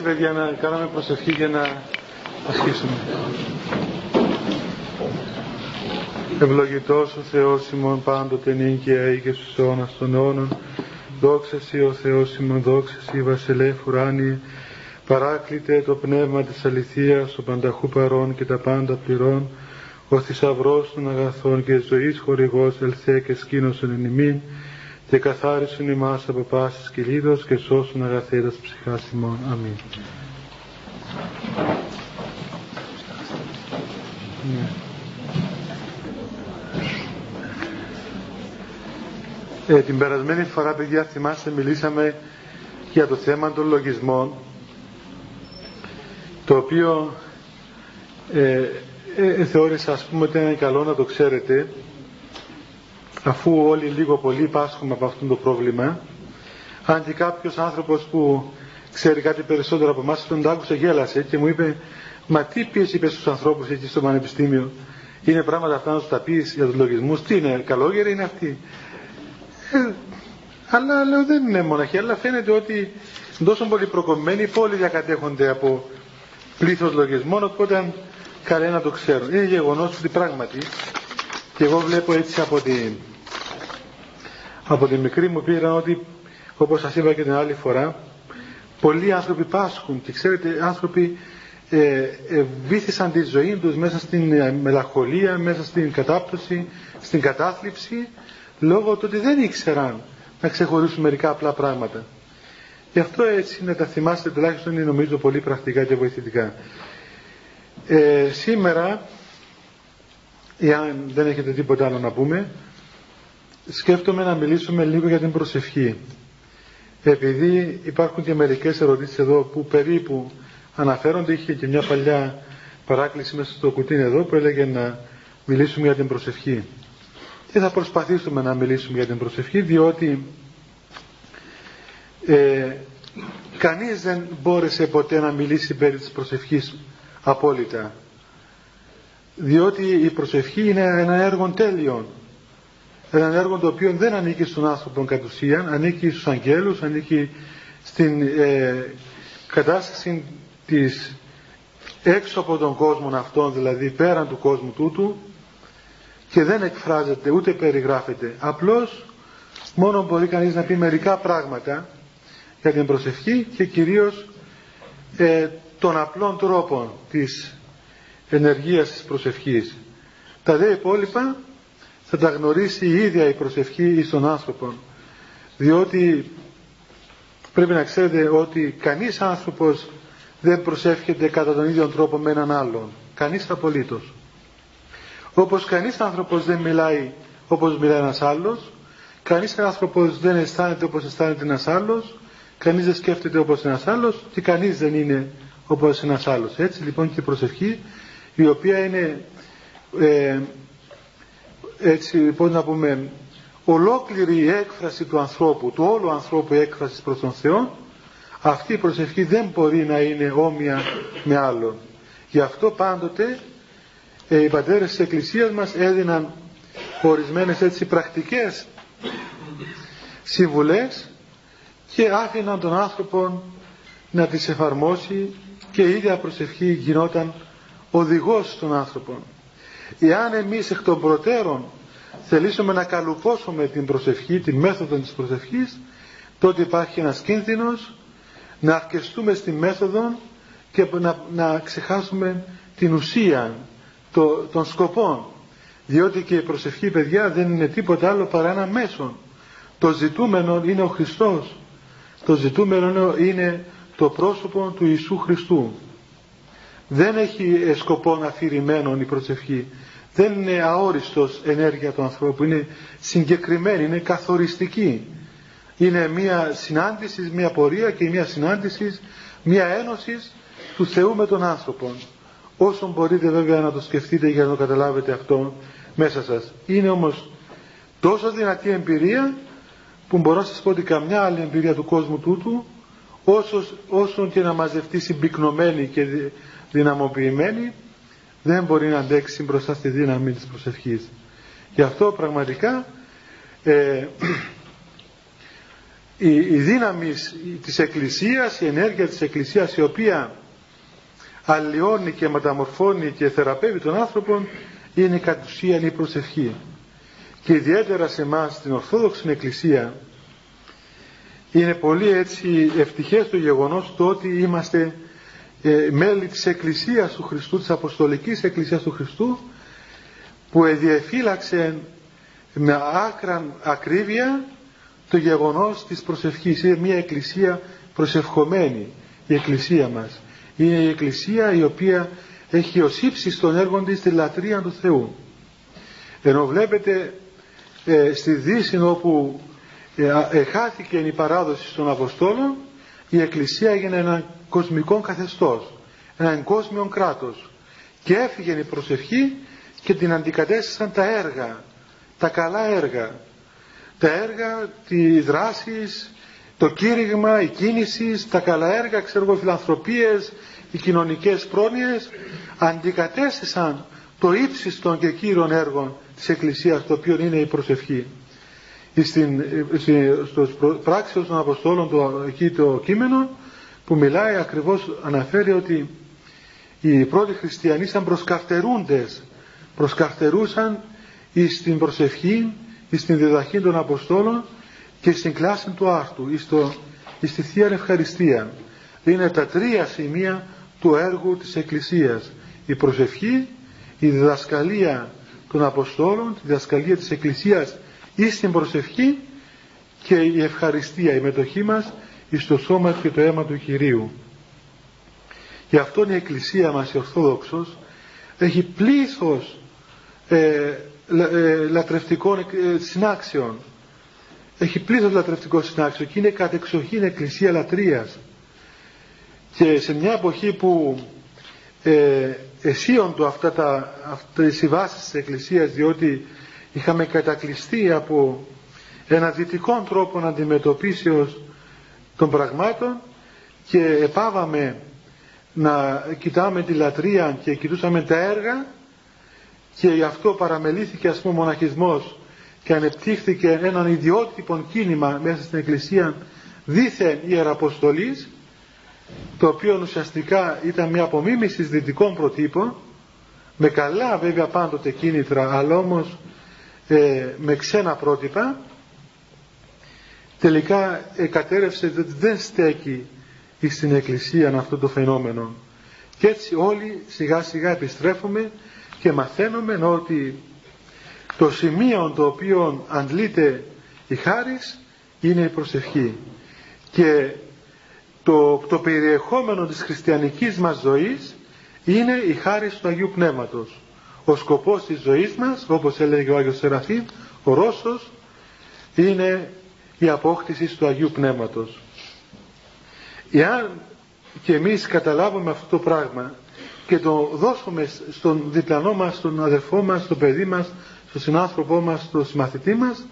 Εντάξει παιδιά να κάνουμε προσευχή για να ασχίσουμε. Ευλογητός ο Θεός ημών πάντοτε νίκαια ή και στους αιώνας των αιώνων. Δόξα Σύ ο Θεός ημών, δόξα Σύ βασιλεύ ουράνιε. Παράκλητε το πνεύμα της αληθείας, ο πανταχού παρών και τα πάντα πληρών. Ο θησαυρός των αγαθών και ζωής χορηγός ελθέ και σκήνωσον εν ημίν και καθάρισον ημάς από πάσης κυλίδος και σώσουν αγαθέτας ψυχάς ημών. Αμήν. Ναι. Ε, την περασμένη φορά, παιδιά, θυμάστε, μιλήσαμε για το θέμα των λογισμών, το οποίο ε, ε, ε θεώρησα, ας πούμε, ότι είναι καλό να το ξέρετε, αφού όλοι λίγο πολύ πάσχουμε από αυτό το πρόβλημα, αν και κάποιος άνθρωπος που ξέρει κάτι περισσότερο από εμάς, τον άκουσε γέλασε και μου είπε «Μα τι πίεση είπες στους ανθρώπους εκεί στο πανεπιστήμιο, είναι πράγματα αυτά να τους τα πεις για τους λογισμούς, τι είναι, καλόγεροι είναι αυτοί». Ε, αλλά λέω δεν είναι μοναχοί, αλλά φαίνεται ότι τόσο πολύ προκομμένοι, όλοι διακατέχονται από πλήθος λογισμών, οπότε κανένα το ξέρουν. Είναι γεγονός ότι πράγματι, και εγώ βλέπω έτσι από την από τη μικρή μου πείρα ότι όπως σας είπα και την άλλη φορά πολλοί άνθρωποι πάσχουν και ξέρετε άνθρωποι ε, ε, βήθησαν τη ζωή τους μέσα στην ε, μελαγχολία, μέσα στην κατάπτωση, στην κατάθλιψη λόγω του ότι δεν ήξεραν να ξεχωρίσουν μερικά απλά πράγματα. Γι' αυτό έτσι να τα θυμάστε τουλάχιστον είναι νομίζω πολύ πρακτικά και βοηθητικά. Ε, σήμερα, εάν δεν έχετε τίποτα άλλο να πούμε, σκέφτομαι να μιλήσουμε λίγο για την προσευχή. Επειδή υπάρχουν και μερικές ερωτήσεις εδώ που περίπου αναφέρονται, είχε και μια παλιά παράκληση μέσα στο κουτί εδώ που έλεγε να μιλήσουμε για την προσευχή. Και θα προσπαθήσουμε να μιλήσουμε για την προσευχή διότι ε, κανείς δεν μπόρεσε ποτέ να μιλήσει περί της προσευχής απόλυτα. Διότι η προσευχή είναι ένα έργο τέλειων έναν έργο το οποίο δεν ανήκει στον άνθρωπο κατ' ουσίαν, ανήκει στους αγγέλους, ανήκει στην ε, κατάσταση της έξω από τον κόσμο αυτόν, δηλαδή πέραν του κόσμου τούτου και δεν εκφράζεται ούτε περιγράφεται. Απλώς μόνο μπορεί κανείς να πει μερικά πράγματα για την προσευχή και κυρίως ε, των απλών τρόπων της ενεργείας της προσευχής. Τα δε υπόλοιπα θα τα γνωρίσει η ίδια η προσευχή εις τον άνθρωπο. Διότι πρέπει να ξέρετε ότι κανείς άνθρωπος δεν προσεύχεται κατά τον ίδιο τρόπο με έναν άλλον. Κανείς απολύτως. Όπως κανείς άνθρωπος δεν μιλάει όπως μιλάει ένας άλλος, κανείς άνθρωπος δεν αισθάνεται όπως αισθάνεται ένας άλλος, κανείς δεν σκέφτεται όπως ένας άλλος και κανείς δεν είναι όπως ένας άλλος. Έτσι λοιπόν και η προσευχή η οποία είναι ε, έτσι πώς να πούμε ολόκληρη η έκφραση του ανθρώπου, του όλου ανθρώπου η έκφρασης προς τον Θεό αυτή η προσευχή δεν μπορεί να είναι όμοια με άλλον. Γι' αυτό πάντοτε ε, οι πατέρες της Εκκλησίας μας έδιναν ορισμένες έτσι πρακτικές συμβουλές και άφηναν τον άνθρωπο να τις εφαρμόσει και η ίδια προσευχή γινόταν οδηγός στον άνθρωπο. Εάν εμείς εκ των προτέρων θελήσουμε να καλουπώσουμε την προσευχή, την μέθοδο της προσευχής, τότε υπάρχει ένας κίνδυνος να αρκεστούμε στη μέθοδο και να, να ξεχάσουμε την ουσία το, των σκοπών. Διότι και η προσευχή, παιδιά, δεν είναι τίποτα άλλο παρά ένα μέσο. Το ζητούμενο είναι ο Χριστός. Το ζητούμενο είναι το πρόσωπο του Ιησού Χριστού. Δεν έχει σκοπό αφηρημένο η προσευχή. Δεν είναι αόριστος ενέργεια του ανθρώπου. Είναι συγκεκριμένη, είναι καθοριστική. Είναι μια συνάντησης, μια πορεία και μια συνάντησης, μια ένωσης του Θεού με τον άνθρωπο. Όσο μπορείτε βέβαια να το σκεφτείτε για να το καταλάβετε αυτό μέσα σας. Είναι όμως τόσο δυνατή εμπειρία που μπορώ να σας πω ότι καμιά άλλη εμπειρία του κόσμου τούτου όσος, όσο και να μαζευτεί συμπυκνωμένη και δυναμοποιημένη δεν μπορεί να αντέξει μπροστά στη δύναμη της προσευχής. Γι' αυτό πραγματικά ε, η, η δύναμη της Εκκλησίας, η ενέργεια της Εκκλησίας η οποία αλλοιώνει και μεταμορφώνει και θεραπεύει τον άνθρωπο είναι κατ' ουσίαν η προσευχή. Και ιδιαίτερα σε εμάς στην Ορθόδοξη Εκκλησία είναι πολύ έτσι ευτυχές το γεγονός το ότι είμαστε ε, μέλη της Εκκλησίας του Χριστού, της Αποστολικής Εκκλησίας του Χριστού που εδιεφύλαξε με άκραν ακρίβεια το γεγονός της προσευχής. Είναι μια εκκλησία προσευχομένη η εκκλησία μας. Είναι η εκκλησία η οποία έχει ως ύψη των έργων της τη λατρεία του Θεού. Ενώ βλέπετε ε, στη Δύση όπου ε, ε, χάθηκε η παράδοση των Αποστόλων η εκκλησία έγινε ένα κοσμικό καθεστώς, ένα εγκόσμιο κράτος και έφυγε η προσευχή και την αντικατέστησαν τα έργα, τα καλά έργα τα έργα, τι δράσεις, το κήρυγμα, η κίνηση, τα καλά έργα, ξέρω εγώ, φιλανθρωπίες, οι κοινωνικές πρόνοιες αντικατέστησαν το ύψιστον και κύριων έργων της Εκκλησίας το οποίο είναι η προσευχή. Στην, στο πράξεως των Αποστόλων το, εκεί το κείμενο που μιλάει ακριβώς αναφέρει ότι οι πρώτοι χριστιανοί ήταν προσκαφτερούντες προσκαφτερούσαν στην προσευχή στην διδαχή των Αποστόλων και στην κλάση του άρτου, στο, στη Θεία Ευχαριστία. Είναι τα τρία σημεία του έργου της Εκκλησίας. Η προσευχή, η διδασκαλία των Αποστόλων, η διδασκαλία της Εκκλησίας ή στην προσευχή και η ευχαριστία, η μετοχή μας στο σώμα και το αίμα του Κυρίου. Γι' αυτό η Εκκλησία μας η Ορθόδοξος έχει πλήθος ε, ε, λατρευτικών ε, συνάξεων. Έχει πλήθος λατρευτικών συνάξεων και είναι κατεξοχήν εκκλησία λατρείας. Και σε μια εποχή που ε, εσύοντο αυτά τα, αυτές οι βάσεις της εκκλησίας διότι είχαμε κατακλειστεί από ένα δυτικό τρόπο αντιμετωπίσεως των πραγμάτων και επάβαμε να κοιτάμε τη λατρεία και κοιτούσαμε τα έργα και γι' αυτό παραμελήθηκε ας πούμε ο μοναχισμός και ανεπτύχθηκε έναν ιδιότυπο κίνημα μέσα στην Εκκλησία δίθεν ιεραποστολής το οποίο ουσιαστικά ήταν μια απομίμηση δυτικών προτύπων με καλά βέβαια πάντοτε κίνητρα αλλά όμως ε, με ξένα πρότυπα τελικά ε, κατέρευσε ότι δεν στέκει στην Εκκλησία αυτό το φαινόμενο. Και έτσι όλοι σιγά σιγά επιστρέφουμε και μαθαίνουμε ότι το σημείο το οποίο αντλείται η χάρις είναι η προσευχή. Και το, το περιεχόμενο της χριστιανικής μας ζωής είναι η χάρις του Αγίου Πνεύματος ο σκοπός της ζωής μας όπως έλεγε ο Άγιος Σεραφείμ ο Ρώσος είναι η απόκτηση του Αγίου Πνεύματος εάν και εμείς καταλάβουμε αυτό το πράγμα και το δώσουμε στον διπλανό μας, στον αδερφό μας, στον παιδί μας, στον συνάνθρωπό μας, στον συμμαθητή μας,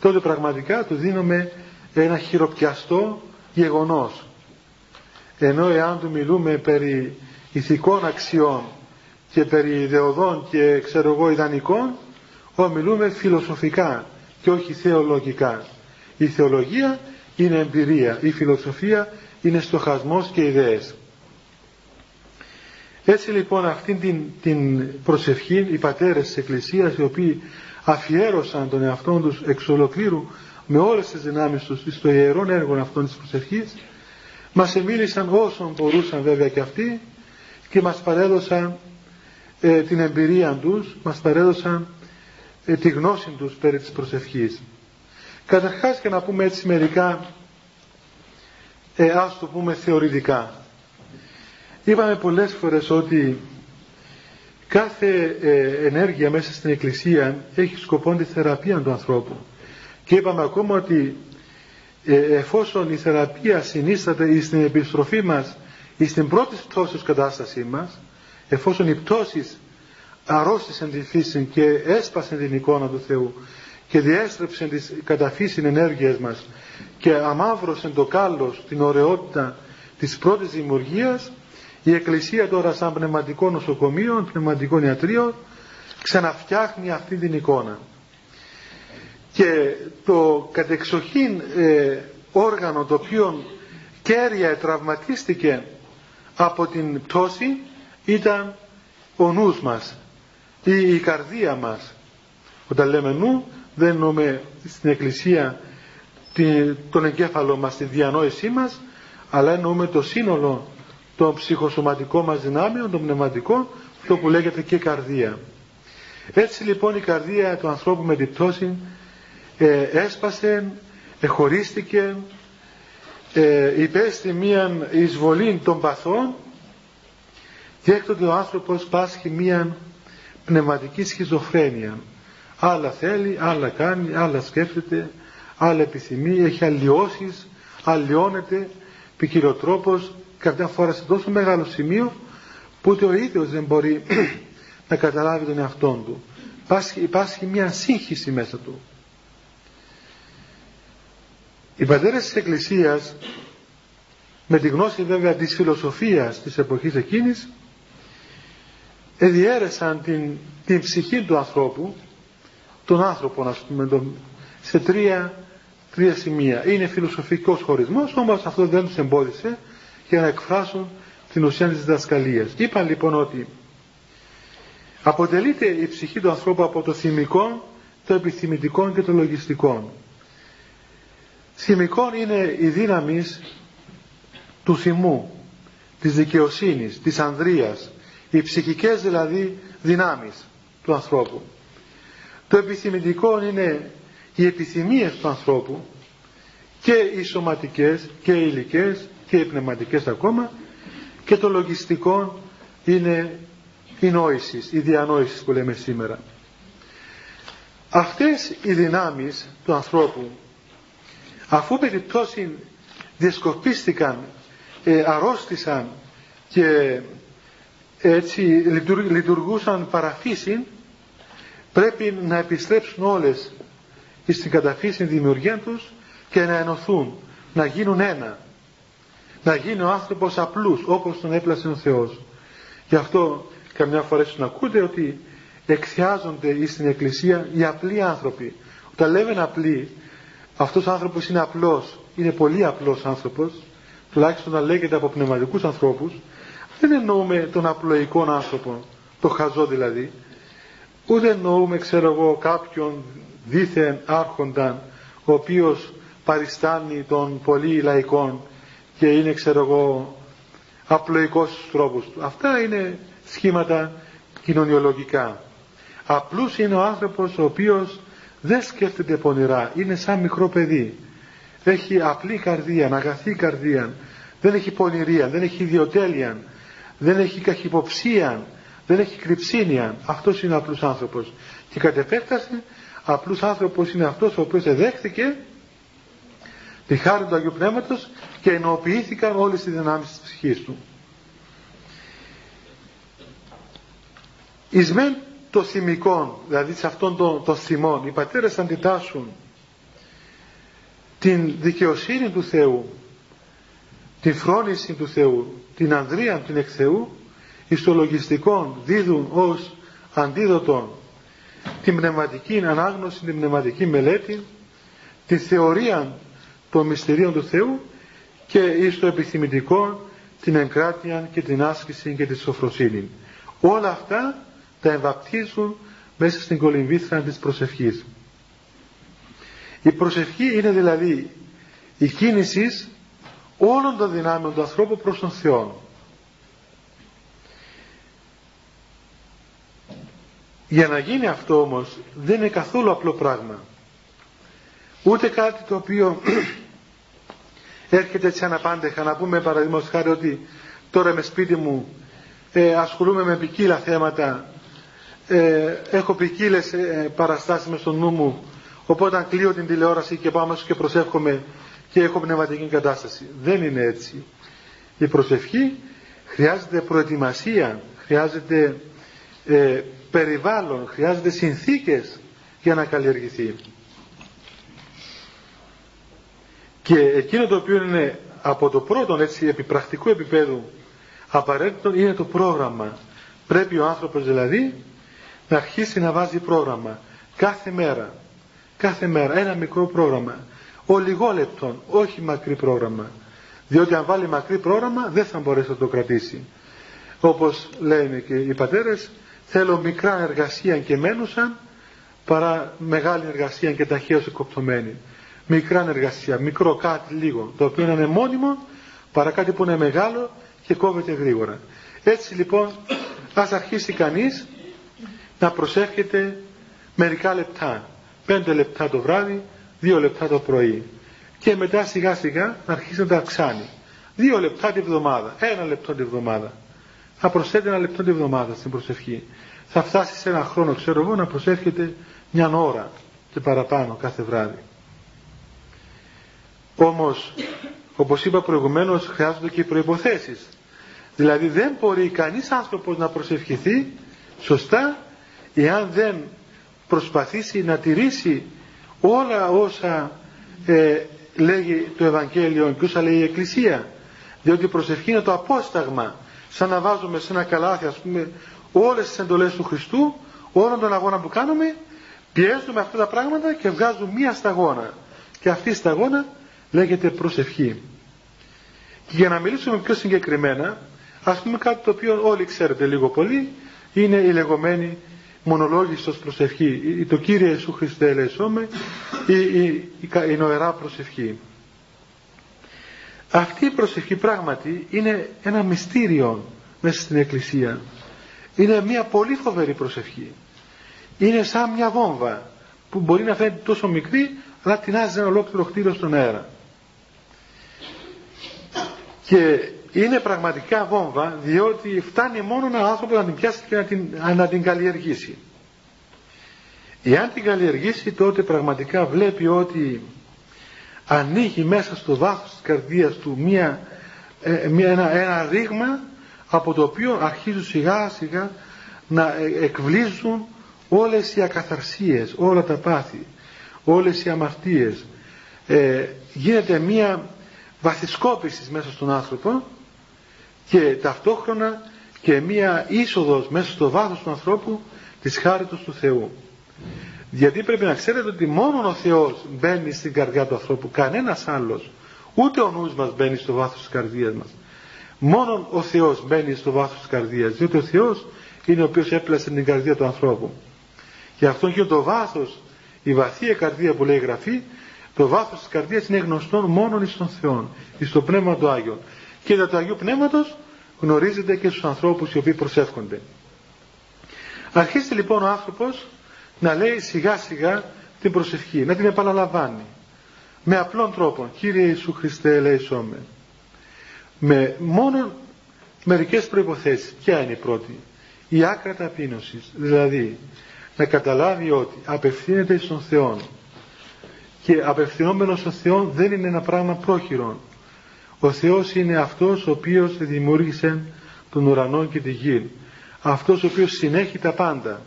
τότε πραγματικά του δίνουμε ένα χειροπιαστό γεγονός. Ενώ εάν του μιλούμε περί ηθικών αξιών και περί ιδεωδών και ξέρω εγώ ιδανικών, ό, μιλούμε φιλοσοφικά και όχι θεολογικά. Η θεολογία είναι εμπειρία, η φιλοσοφία είναι στοχασμός και ιδέες. Έτσι λοιπόν αυτήν την, την προσευχή οι πατέρες της Εκκλησίας οι οποίοι αφιέρωσαν τον εαυτό τους εξ ολοκλήρου με όλες τις δυνάμεις τους στο ιερό έργο αυτών της προσευχής μας εμίλησαν όσων μπορούσαν βέβαια και αυτοί και μας παρέδωσαν ε, την εμπειρία τους, μας παρέδωσαν ε, τη γνώση τους περί της προσευχής. Καταρχάς και να πούμε έτσι μερικά, ε, ας το πούμε θεωρητικά. Είπαμε πολλές φορές ότι κάθε ε, ενέργεια μέσα στην Εκκλησία έχει σκοπό τη θεραπεία του ανθρώπου. Και είπαμε ακόμα ότι ε, εφόσον η θεραπεία συνίσταται στην επιστροφή μας ή στην πρώτη πτώση κατάστασής μας, εφόσον οι πτώσεις αρρώστησαν τη φύση και έσπασαν την εικόνα του Θεού και διέστρεψαν τις καταφύσιν ενέργειες μας και αμάβρωσαν το κάλος, την ωραιότητα της πρώτης δημιουργίας, η Εκκλησία τώρα σαν πνευματικό νοσοκομείο, πνευματικό ιατρείο, ξαναφτιάχνει αυτή την εικόνα. Και το κατεξοχήν ε, όργανο το οποίο κέρια τραυματίστηκε από την πτώση ήταν ο νους μας ή η καρδία μας. Όταν λέμε νου δεν εννοούμε στην εκκλησία τον εγκέφαλο μας, τη διανόησή μας αλλά εννοούμε το σύνολο των ψυχοσωματικών μας δυνάμεων, των πνευματικών, αυτό που λέγεται και καρδία. Έτσι λοιπόν η καρδία του ανθρώπου με την πτώση ε, έσπασε, εχωρίστηκε, ε, υπέστη μία εισβολή των παθών και έκτοτε ο άνθρωπος πάσχει μία πνευματική σχιζοφρένεια. Άλλα θέλει, άλλα κάνει, άλλα σκέφτεται, άλλα επιθυμεί, έχει αλλοιώσεις, αλλοιώνεται, ποικιλοτρόπος, κάποια φορά σε τόσο μεγάλο σημείο που ούτε ο ίδιος δεν μπορεί να καταλάβει τον εαυτό του. Υπάρχει, υπάρχει μια σύγχυση μέσα του. Οι πατέρες της Εκκλησίας με τη γνώση βέβαια της φιλοσοφίας της εποχής εκείνης εδιέρεσαν την, την ψυχή του ανθρώπου τον άνθρωπο ας πούμε τον, σε τρία, τρία σημεία. Είναι φιλοσοφικός χωρισμός όμως αυτό δεν τους εμπόδισε για να εκφράσουν την ουσία της διδασκαλίας. Είπαν λοιπόν ότι αποτελείται η ψυχή του ανθρώπου από το θυμικό το επιθυμητικό και το λογιστικό. Θυμικό είναι η δύναμη του θυμού της δικαιοσύνης, της ανδρείας οι ψυχικές δηλαδή δυνάμεις του ανθρώπου. Το επιθυμητικό είναι οι επιθυμίες του ανθρώπου και οι σωματικές και οι υλικές και οι πνευματικές ακόμα και το λογιστικό είναι η νόησης, η διανόησης που λέμε σήμερα. Αυτές οι δυνάμεις του ανθρώπου αφού περιπτώσει διασκοπίστηκαν, ε, αρρώστησαν και έτσι λειτουργούσαν παραφύσιν πρέπει να επιστρέψουν όλες στην καταφύση δημιουργία τους και να ενωθούν, να γίνουν ένα να γίνει ο άνθρωπος απλούς όπως τον έπλασε ο Θεός. Γι' αυτό καμιά φορά να ακούτε ότι εκθιάζονται στην Εκκλησία οι απλοί άνθρωποι. Όταν λέμε απλοί αυτός ο άνθρωπος είναι απλός είναι πολύ απλός άνθρωπος τουλάχιστον να λέγεται από πνευματικούς ανθρώπους δεν εννοούμε τον απλοϊκό άνθρωπο, το χαζό δηλαδή, ούτε εννοούμε, ξέρω εγώ, κάποιον δίθεν άρχοντα, ο οποίος παριστάνει των πολύ λαϊκών και είναι, ξέρω εγώ, απλοϊκός στους τρόπους του. Αυτά είναι σχήματα κοινωνιολογικά. Απλούς είναι ο άνθρωπος ο οποίος δεν σκέφτεται πονηρά, είναι σαν μικρό παιδί. Έχει απλή καρδία, αγαθή καρδία, δεν έχει πονηρία, δεν έχει ιδιοτέλεια, δεν έχει καχυποψία, δεν έχει κρυψίνια. Αυτός είναι ο απλός άνθρωπος. Και κατ' επέκταση, απλός άνθρωπος είναι αυτός ο οποίος εδέχθηκε τη χάρη του Αγίου Πνεύματος και ενοποιήθηκαν όλες οι δυνάμεις της ψυχής του. Εις μεν το θυμικό, δηλαδή σε αυτόν τον το θυμών, οι πατέρες αντιτάσσουν την δικαιοσύνη του Θεού τη φρόνηση του Θεού, την ανδρεία την εκ Θεού, εις το λογιστικό δίδουν ως αντίδοτον την πνευματική ανάγνωση, την πνευματική μελέτη, τη θεωρία των μυστηρίων του Θεού και εις το επιθυμητικό την εγκράτεια και την άσκηση και τη σοφροσύνη. Όλα αυτά τα εμβαπτίζουν μέσα στην κολυμβήθρα της προσευχής. Η προσευχή είναι δηλαδή η κίνησης όλων των δυνάμεων του ανθρώπου προς τον Θεό. Για να γίνει αυτό όμως δεν είναι καθόλου απλό πράγμα. Ούτε κάτι το οποίο έρχεται έτσι αναπάντεχα να πούμε παραδείγματος χάρη ότι τώρα με σπίτι μου ε, ασχολούμαι με ποικίλα θέματα ε, έχω ποικίλες ε, παραστάσεις μες στο νου μου οπότε αν κλείω την τηλεόραση και πάω και προσεύχομαι και έχω πνευματική κατάσταση. Δεν είναι έτσι. Η προσευχή χρειάζεται προετοιμασία, χρειάζεται ε, περιβάλλον, χρειάζεται συνθήκες για να καλλιεργηθεί. Και εκείνο το οποίο είναι από το πρώτο έτσι επιπρακτικού επίπεδου απαραίτητο είναι το πρόγραμμα. Πρέπει ο άνθρωπος δηλαδή να αρχίσει να βάζει πρόγραμμα κάθε μέρα. Κάθε μέρα ένα μικρό πρόγραμμα ολιγόλεπτον, όχι μακρύ πρόγραμμα. Διότι αν βάλει μακρύ πρόγραμμα δεν θα μπορέσει να το κρατήσει. Όπως λένε και οι πατέρες, θέλω μικρά εργασία και μένουσαν παρά μεγάλη εργασία και ταχαίως εκοπτωμένη. Μικρά εργασία, μικρό κάτι λίγο, το οποίο είναι μόνιμο παρά κάτι που είναι μεγάλο και κόβεται γρήγορα. Έτσι λοιπόν ας αρχίσει κανείς να προσεύχεται μερικά λεπτά. Πέντε λεπτά το βράδυ, δύο λεπτά το πρωί. Και μετά σιγά σιγά να αρχίσει να τα αυξάνει. Δύο λεπτά τη βδομάδα, ένα λεπτό τη βδομάδα. Θα προσθέτει ένα λεπτό τη βδομάδα στην προσευχή. Θα φτάσει σε ένα χρόνο, ξέρω εγώ, να προσεύχεται μια ώρα και παραπάνω κάθε βράδυ. Όμως, όπως είπα προηγουμένως, χρειάζονται και οι προϋποθέσεις. Δηλαδή δεν μπορεί κανείς άνθρωπος να προσευχηθεί σωστά εάν δεν προσπαθήσει να τηρήσει όλα όσα ε, λέγει το Ευαγγέλιο και όσα λέει η Εκκλησία. Διότι η προσευχή είναι το απόσταγμα. Σαν να βάζουμε σε ένα καλάθι ας πούμε όλες τις εντολές του Χριστού, όλων των αγώνων που κάνουμε, πιέζουμε αυτά τα πράγματα και βγάζουμε μία σταγόνα. Και αυτή η σταγόνα λέγεται προσευχή. Και για να μιλήσουμε πιο συγκεκριμένα, ας πούμε κάτι το οποίο όλοι ξέρετε λίγο πολύ, είναι η λεγόμενη μονολόγιστος προσευχή. Το Κύριε Ιησού Χριστέ ελεησόμε, η, η, η, η νοερά προσευχή. Αυτή η προσευχή πράγματι είναι ένα μυστήριο μέσα στην Εκκλησία. Είναι μια πολύ φοβερή προσευχή. Είναι σαν μια βόμβα που μπορεί να φαίνεται τόσο μικρή αλλά τεινάζει ένα ολόκληρο κτίριο στον αέρα. Και είναι πραγματικά βόμβα διότι φτάνει μόνο ένας άνθρωπος να την πιάσει και να την, να την καλλιεργήσει. Εάν την καλλιεργήσει τότε πραγματικά βλέπει ότι ανοίγει μέσα στο βάθος της καρδίας του μια, ε, μια, ένα, ένα ρήγμα από το οποίο αρχίζουν σιγά σιγά να ε, εκβλίζουν όλες οι ακαθαρσίες, όλα τα πάθη, όλες οι αμαρτίες. Ε, γίνεται μία βαθισκόπησης μέσα στον άνθρωπο και ταυτόχρονα και μία είσοδος μέσα στο βάθος του ανθρώπου της χάριτος του Θεού. Γιατί πρέπει να ξέρετε ότι μόνο ο Θεός μπαίνει στην καρδιά του ανθρώπου, κανένας άλλος. Ούτε ο νους μας μπαίνει στο βάθος της καρδίας μας. Μόνο ο Θεός μπαίνει στο βάθος της καρδίας, διότι ο Θεός είναι ο οποίος έπλασε την καρδία του ανθρώπου. Και αυτό και το βάθος, η βαθία καρδία που λέει η Γραφή, το βάθος της καρδίας είναι γνωστό μόνον εις τον Θεό, εις το Πνεύμα του Άγιον. Και για το Αγίου Πνεύματος γνωρίζεται και στους ανθρώπους οι οποίοι προσεύχονται. Αρχίσει λοιπόν ο άνθρωπος να λέει σιγά σιγά την προσευχή, να την επαναλαμβάνει. Με απλόν τρόπο, Κύριε Ιησού Χριστέ ελέησόμε. Με μόνο μερικές προϋποθέσεις. Ποια είναι η πρώτη; Η άκρα ταπείνωσης. Δηλαδή να καταλάβει ότι απευθύνεται στον Θεό και απευθυνόμενος στον Θεό δεν είναι ένα πράγμα πρόχειρο. Ο Θεός είναι αυτός ο οποίος δημιούργησε τον ουρανό και τη γη. Αυτός ο οποίος συνέχει τα πάντα.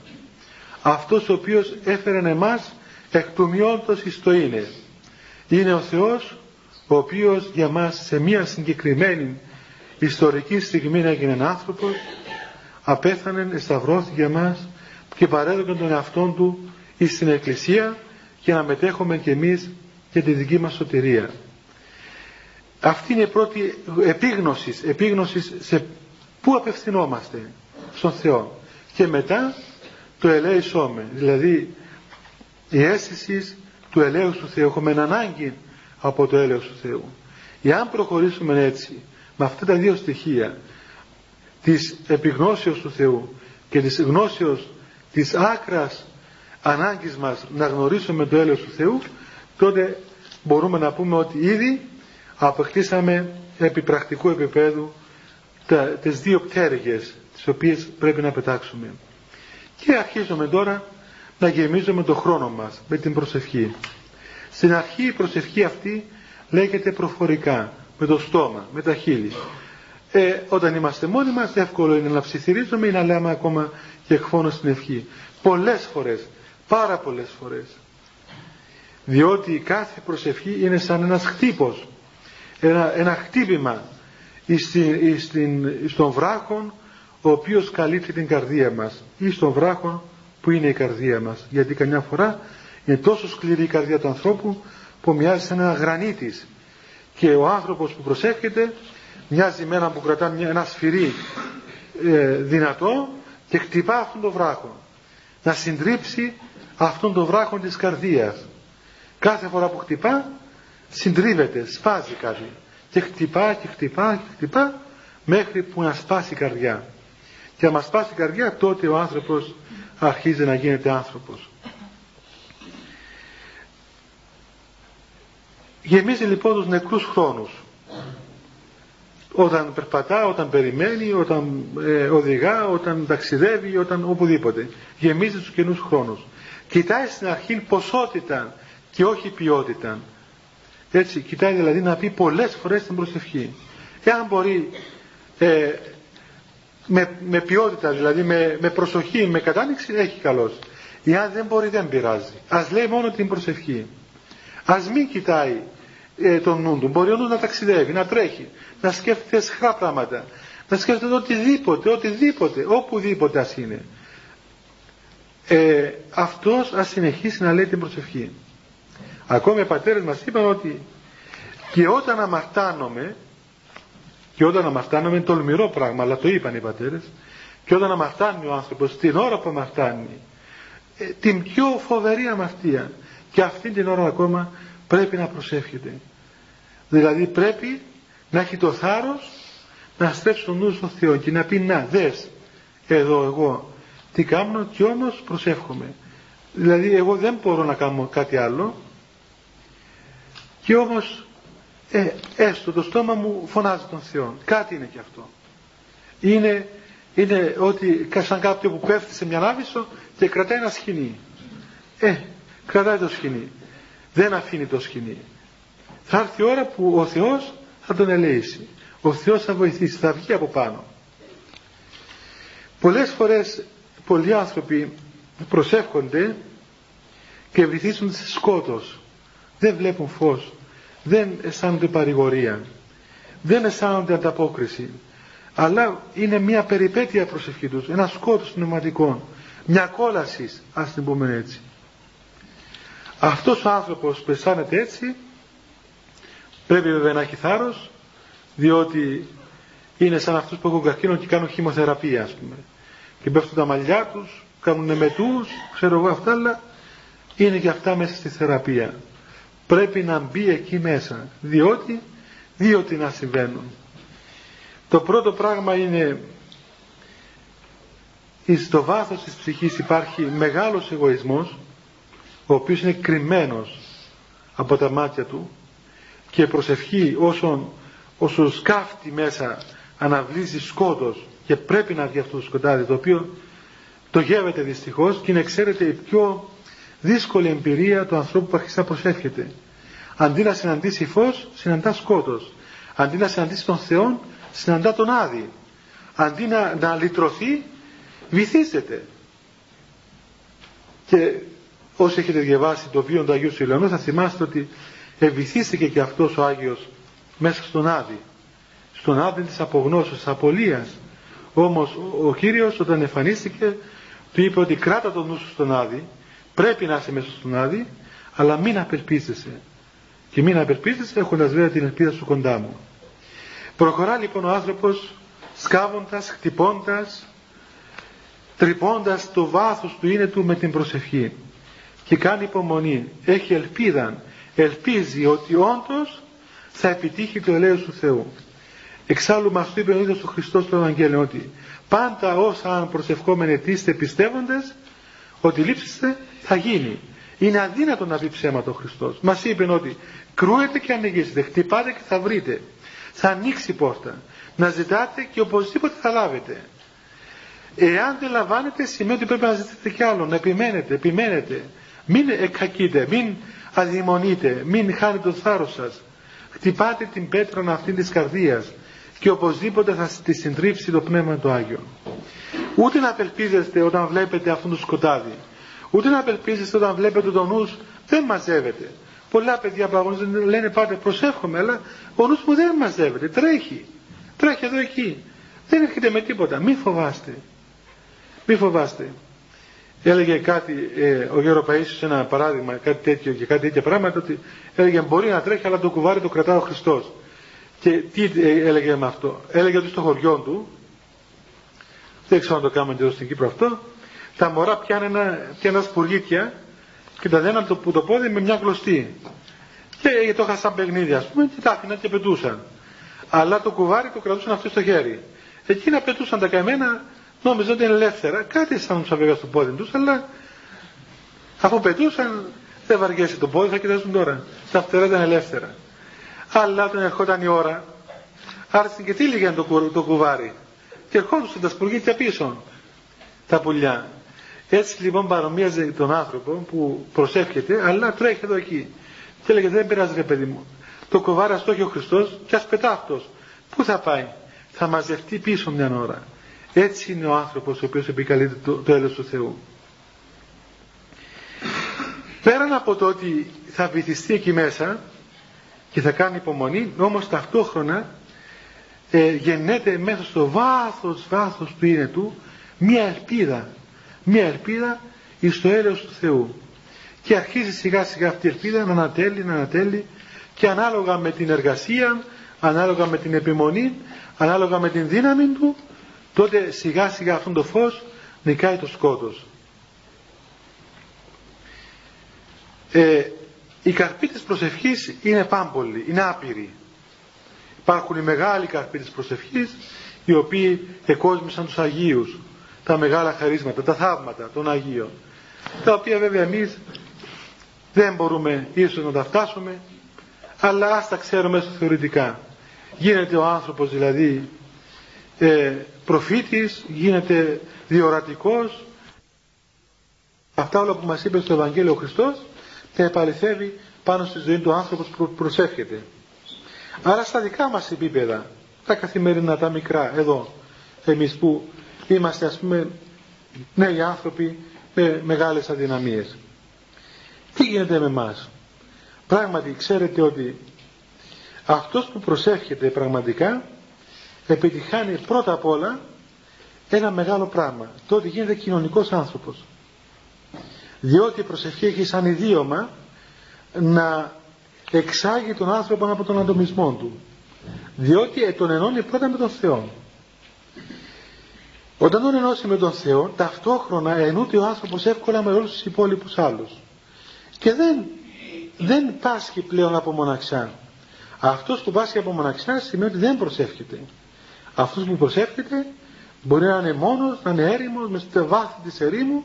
Αυτός ο οποίος έφερε εμάς εκ του μειόντος εις το είναι. Είναι ο Θεός ο οποίος για μας σε μια συγκεκριμένη ιστορική στιγμή έγινε άνθρωπος, απέθανε, σταυρώθηκε για μας και παρέδωκε τον εαυτό του εις την Εκκλησία και να μετέχουμε κι εμείς και τη δική μας σωτηρία. Αυτή είναι η πρώτη επίγνωσης, επίγνωσης σε πού απευθυνόμαστε στον Θεό. Και μετά το ελέησόμε, δηλαδή η αίσθηση του ελέους του Θεού. Έχουμε ανάγκη από το έλεος του Θεού. Εάν προχωρήσουμε έτσι, με αυτά τα δύο στοιχεία, της επιγνώσεως του Θεού και της γνώσεως της άκρας ανάγκης μας να γνωρίσουμε το έλεος του Θεού, τότε μπορούμε να πούμε ότι ήδη αποκτήσαμε επί πρακτικού επίπεδου τα, τις δύο πτέρυγες τις οποίες πρέπει να πετάξουμε. Και αρχίζουμε τώρα να γεμίζουμε το χρόνο μας με την προσευχή. Στην αρχή η προσευχή αυτή λέγεται προφορικά, με το στόμα, με τα χείλη. Ε, όταν είμαστε μόνοι μας εύκολο είναι να ψιθυρίζουμε ή να λέμε ακόμα και εκφώνω στην ευχή. Πολλές φορές, πάρα πολλές φορές. Διότι κάθε προσευχή είναι σαν ένας χτύπος, ένα, ένα χτύπημα στον βράχον ο οποίος καλύπτει την καρδία μας. Ή στον βράχο που είναι η καρδία μας. Γιατί καμιά φορά είναι τόσο σκληρή η καρδία του ανθρώπου που μοιάζει σαν ένα γρανίτης. Και ο άνθρωπος που προσεύχεται μοιάζει με έναν που κρατά ένα σφυρί ε, δυνατό και χτυπά αυτόν τον βράχο να συντρίψει αυτόν τον βράχο της καρδίας. Κάθε φορά που χτυπά συντρίβεται, σπάζει κάτι και χτυπά και χτυπά και χτυπά μέχρι που να σπάσει η καρδιά και αν μας σπάσει η καρδιά τότε ο άνθρωπος αρχίζει να γίνεται άνθρωπος γεμίζει λοιπόν τους νεκρούς χρόνους όταν περπατά, όταν περιμένει, όταν ε, οδηγά, όταν ταξιδεύει, όταν οπουδήποτε. Γεμίζει τους καινούς χρόνους. Κοιτάει στην αρχή ποσότητα και όχι ποιότητα. Έτσι, κοιτάει δηλαδή να πει πολλές φορές την προσευχή. Εάν μπορεί ε, με, με ποιότητα, δηλαδή με, με προσοχή, με κατάνοιξη, έχει καλώς. Εάν δεν μπορεί δεν πειράζει. Ας λέει μόνο την προσευχή. Ας μην κοιτάει ε, τον νου του. Μπορεί ο νους να ταξιδεύει, να τρέχει, να σκέφτεται σχρά πράγματα, να σκέφτεται οτιδήποτε, οτιδήποτε, οπουδήποτε ας είναι. Ε, αυτός ας συνεχίσει να λέει την προσευχή. Ακόμη οι πατέρες μας είπαν ότι και όταν αμαρτάνομαι, και όταν αμαρτάνομαι είναι τολμηρό πράγμα, αλλά το είπαν οι πατέρες, και όταν αμαρτάνει ο άνθρωπος, την ώρα που αμαρτάνει, ε, την πιο φοβερή αμαρτία, και αυτή την ώρα ακόμα πρέπει να προσεύχεται. Δηλαδή πρέπει να έχει το θάρρος να στρέψει τον νου στο Θεό και να πει να δες εδώ εγώ τι κάνω και όμως προσεύχομαι. Δηλαδή εγώ δεν μπορώ να κάνω κάτι άλλο και όμως ε, έστω το στόμα μου φωνάζει τον Θεό. Κάτι είναι και αυτό. Είναι, είναι ότι σαν κάποιο που πέφτει σε μια άβυσσο και κρατάει ένα σκηνή. Ε, κρατάει το σκηνή. Δεν αφήνει το σκηνή. Θα έρθει η ώρα που ο Θεός θα τον ελέησει. Ο Θεός θα βοηθήσει, θα βγει από πάνω. Πολλές φορές πολλοί άνθρωποι προσεύχονται και βυθίζονται σε σκότος. Δεν βλέπουν φως. Δεν αισθάνονται παρηγορία. Δεν αισθάνονται ανταπόκριση. Αλλά είναι μια περιπέτεια προσευχή τους. Ένα σκότος πνευματικών. Μια κόλαση, ας την πούμε έτσι. Αυτός ο άνθρωπος που αισθάνεται έτσι Πρέπει βέβαια να έχει θάρρος, διότι είναι σαν αυτούς που έχουν καρκίνο και κάνουν χημοθεραπεία, ας πούμε. Και πέφτουν τα μαλλιά τους, κάνουν μετούς, ξέρω εγώ αυτά, αλλά είναι και αυτά μέσα στη θεραπεία. Πρέπει να μπει εκεί μέσα, διότι δύο τι να συμβαίνουν. Το πρώτο πράγμα είναι στο βάθος της ψυχής υπάρχει μεγάλος εγωισμός ο οποίος είναι κρυμμένος από τα μάτια του και προσευχή όσον, όσο σκάφτει μέσα αναβλύζει σκότος και πρέπει να βγει αυτός το σκοτάδι το οποίο το γεύεται δυστυχώς και είναι ξέρετε η πιο δύσκολη εμπειρία του ανθρώπου που αρχίζει να προσεύχεται. Αντί να συναντήσει φως, συναντά σκότος. Αντί να συναντήσει τον Θεό, συναντά τον Άδη. Αντί να, να λυτρωθεί, βυθίζεται. Και όσοι έχετε διαβάσει το βίο του Αγίου Σιλωνού θα θυμάστε ότι ευηθίστηκε και αυτός ο Άγιος μέσα στον Άδη στον Άδη της απογνώσεως, της απολίας όμως ο Κύριος όταν εμφανίστηκε του είπε ότι κράτα τον νου σου στον Άδη πρέπει να είσαι μέσα στον Άδη αλλά μην απελπίζεσαι. Και μην απελπίζεσαι έχοντας βέβαια την ελπίδα σου κοντά μου. Προχωρά λοιπόν ο άνθρωπος σκάβοντας, χτυπώντας τρυπώντας το βάθος του είναι του με την προσευχή. Και κάνει υπομονή. Έχει ελπίδα. Ελπίζει ότι όντως θα επιτύχει το ελέος του Θεού. Εξάλλου μας είπε ο ίδιος ο Χριστός στο Ευαγγέλιο ότι πάντα όσα αν προσευχόμενοι αιτήστε πιστεύοντες ότι λείψετε θα γίνει. Είναι αδύνατο να πει ψέματα ο Χριστός. Μας είπε ότι κρούετε και ανοίγεστε, χτυπάτε και θα βρείτε. Θα ανοίξει η πόρτα. Να ζητάτε και οπωσδήποτε θα λάβετε. Εάν δεν λαμβάνετε σημαίνει ότι πρέπει να ζητήσετε κι άλλο, να επιμένετε, επιμένετε. Μην εκκακείτε, μην αδειμονείτε, μην χάνετε το θάρρος σας. Χτυπάτε την πέτρα αυτή της καρδίας και οπωσδήποτε θα τη συντρίψει το Πνεύμα του Άγιο. Ούτε να απελπίζεστε όταν βλέπετε αυτόν το σκοτάδι. Ούτε να απελπίζεστε όταν βλέπετε τον νους δεν μαζεύεται. Πολλά παιδιά που λένε πάτε προσεύχομαι αλλά ο νους μου δεν μαζεύεται. Τρέχει. Τρέχει εδώ εκεί. Δεν έρχεται με τίποτα. Μην φοβάστε. Μην φοβάστε. έλεγε κάτι ε, ο Γιώργο Παΐσιος ένα παράδειγμα κάτι τέτοιο και κάτι τέτοια πράγματα ότι έλεγε μπορεί να τρέχει αλλά το κουβάρι το κρατά ο Χριστός και τι ε, έλεγε με αυτό έλεγε ότι στο χωριό του δεν ξέρω αν το κάνουμε εδώ στην Κύπρο αυτό τα μωρά πιάνουν ένα, πιάνε σπουργίτια και τα δέναν το, το πόδι με μια κλωστή και το είχα σαν παιχνίδι ας πούμε και τα άφηναν και πετούσαν αλλά το κουβάρι το κρατούσαν αυτό στο χέρι εκείνα πετούσαν τα καμένα νόμιζαν ότι είναι ελεύθερα. Κάτι αισθάνονταν βέβαια στο πόδι τους, αλλά αφού πετούσαν, δεν βαριέσαι το πόδι, θα κοιτάζουν τώρα. Τα φτερά ήταν ελεύθερα. Αλλά όταν ερχόταν η ώρα, άρχισαν και τύλιγαν το, το κουβάρι. Και ερχόντουσαν τα σπουργίτια πίσω, τα πουλιά. Έτσι λοιπόν παρομοίαζε τον άνθρωπο που προσεύχεται, αλλά τρέχει εδώ εκεί. Και έλεγε δεν πειράζει ρε παιδί μου. Το κουβάρι αυτό έχει ο Χριστός και ας πετά αυτός. Πού θα πάει; Θα μαζευτεί πίσω μια ώρα. Έτσι είναι ο άνθρωπος ο οποίος επικαλείται το, το του Θεού. Πέραν από το ότι θα βυθιστεί εκεί μέσα και θα κάνει υπομονή, όμως ταυτόχρονα ε, γεννέται μέσα στο βάθος, βάθος του είναι του μία ελπίδα. Μία ελπίδα εις το έλεος του Θεού. Και αρχίζει σιγά σιγά αυτή η ελπίδα να ανατέλει, να ανατέλει και ανάλογα με την εργασία, ανάλογα με την επιμονή, ανάλογα με την δύναμη του, τότε σιγά σιγά αυτό το φως νικάει το σκότος. Ε, οι καρποί της προσευχής είναι πάμπολοι, είναι άπειροι. Υπάρχουν οι μεγάλοι καρποί της προσευχής οι οποίοι εκόσμησαν τους Αγίους, τα μεγάλα χαρίσματα, τα θαύματα των Αγίων, τα οποία βέβαια εμείς δεν μπορούμε ίσως να τα φτάσουμε, αλλά ας τα ξέρουμε θεωρητικά. Γίνεται ο άνθρωπος δηλαδή ε, προφήτης, γίνεται διορατικός. Αυτά όλα που μας είπε στο Ευαγγέλιο ο Χριστός τα επαληθεύει πάνω στη ζωή του άνθρωπος που προσεύχεται. Άρα στα δικά μας επίπεδα, τα καθημερινά, τα μικρά, εδώ, εμείς που είμαστε ας πούμε νέοι άνθρωποι με μεγάλες αδυναμίες. Τι γίνεται με μας. Πράγματι ξέρετε ότι αυτός που προσεύχεται πραγματικά επιτυχάνει πρώτα απ' όλα ένα μεγάλο πράγμα. Το ότι γίνεται κοινωνικός άνθρωπος. Διότι η προσευχή έχει σαν ιδίωμα να εξάγει τον άνθρωπο από τον ατομισμό του. Διότι τον ενώνει πρώτα με τον Θεό. Όταν τον ενώσει με τον Θεό, ταυτόχρονα ενούται ο άνθρωπος εύκολα με όλους τους υπόλοιπους άλλους. Και δεν, δεν πάσχει πλέον από μοναξιά. Αυτός που πάσχει από μοναξιά σημαίνει ότι δεν προσεύχεται. Αυτός που προσεύχεται μπορεί να είναι μόνος, να είναι έρημος μέσα στη βάθη της ερήμου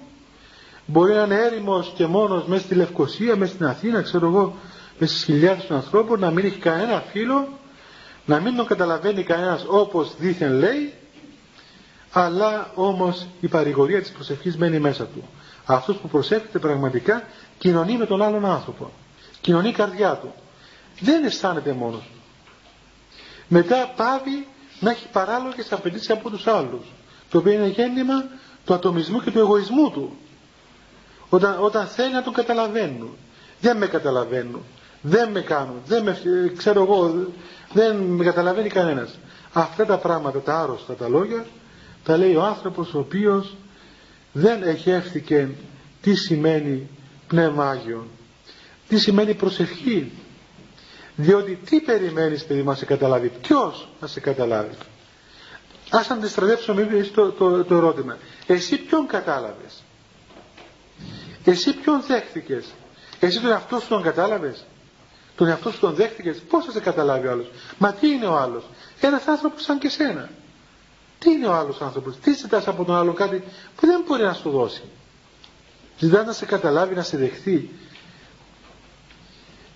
μπορεί να είναι έρημος και μόνος μέσα στη Λευκοσία, μέσα στην Αθήνα, ξέρω εγώ, μέσα στις χιλιάδες των ανθρώπων, να μην έχει κανένα φίλο, να μην τον καταλαβαίνει κανένας όπως δήθεν λέει, αλλά όμως η παρηγορία της προσευχής μένει μέσα του. Αυτός που προσεύχεται πραγματικά κοινωνεί με τον άλλον άνθρωπο. Κοινωνεί η καρδιά του. Δεν αισθάνεται μόνος Μετά πάβει να έχει παράλογες απαιτήσεις από τους άλλους το οποίο είναι γέννημα του ατομισμού και του εγωισμού του όταν, όταν θέλει να τον καταλαβαίνουν δεν με καταλαβαίνουν δεν με κάνουν δεν με, ξέρω εγώ δεν με καταλαβαίνει κανένας αυτά τα πράγματα τα άρρωστα τα λόγια τα λέει ο άνθρωπος ο οποίος δεν εχεύθηκε τι σημαίνει πνεύμα Άγιο τι σημαίνει προσευχή διότι τι περιμένεις παιδί να σε καταλάβει. Ποιος να σε καταλάβει. Ας αντιστρατεύσουμε το, το, το ερώτημα. Εσύ ποιον κατάλαβες; Εσύ ποιον δέχτηκες; Εσύ τον εαυτό σου τον κατάλαβες; Τον εαυτό σου τον δέχτηκες; Πώς θα σε καταλάβει ο άλλος; Μα τι είναι ο άλλος; Ένας άνθρωπος σαν και σένα. Τι είναι ο άλλος άνθρωπος; Τι ζητάς από τον άλλο κάτι που δεν μπορεί να σου δώσει; Ζητάς να σε καταλάβει, να σε δεχθεί.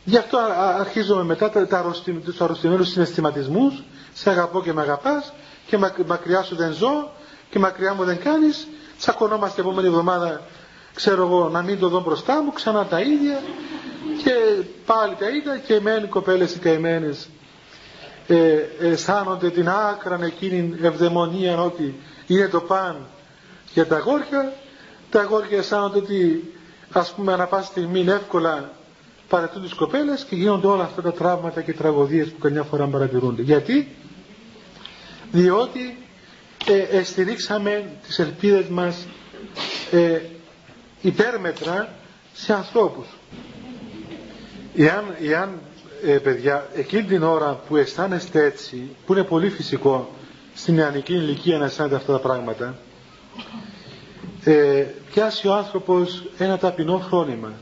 Γι' αυτό αρχίζουμε μετά τα, τα τους αρρωστημένους συναισθηματισμούς, σε αγαπώ και με αγαπάς και μακριά σου δεν ζω και μακριά μου δεν κάνεις, τσακωνόμαστε επόμενη εβδομάδα, ξέρω εγώ, να μην το δω μπροστά μου, ξανά τα ίδια και πάλι τα ίδια και οι κοπέλες οι καημένες ε, αισθάνονται την άκρα εκείνη ευδαιμονία ότι είναι το παν για τα αγόρια, τα αγόρια αισθάνονται ότι ας πούμε ανά πάση στιγμή εύκολα παρατούν τις κοπέλες και γίνονται όλα αυτά τα τραύματα και τραγωδίες που καμιά φορά παρατηρούνται. Γιατί; Διότι ε, εστηρίξαμε τις ελπίδες μας ε, υπέρμετρα σε ανθρώπους. Εάν, εάν ε, παιδιά, εκείνη την ώρα που αισθάνεστε έτσι, που είναι πολύ φυσικό στην νεανική ηλικία να αισθάνετε αυτά τα πράγματα, ε, πιάσει ο άνθρωπος ένα ταπεινό φρόνημα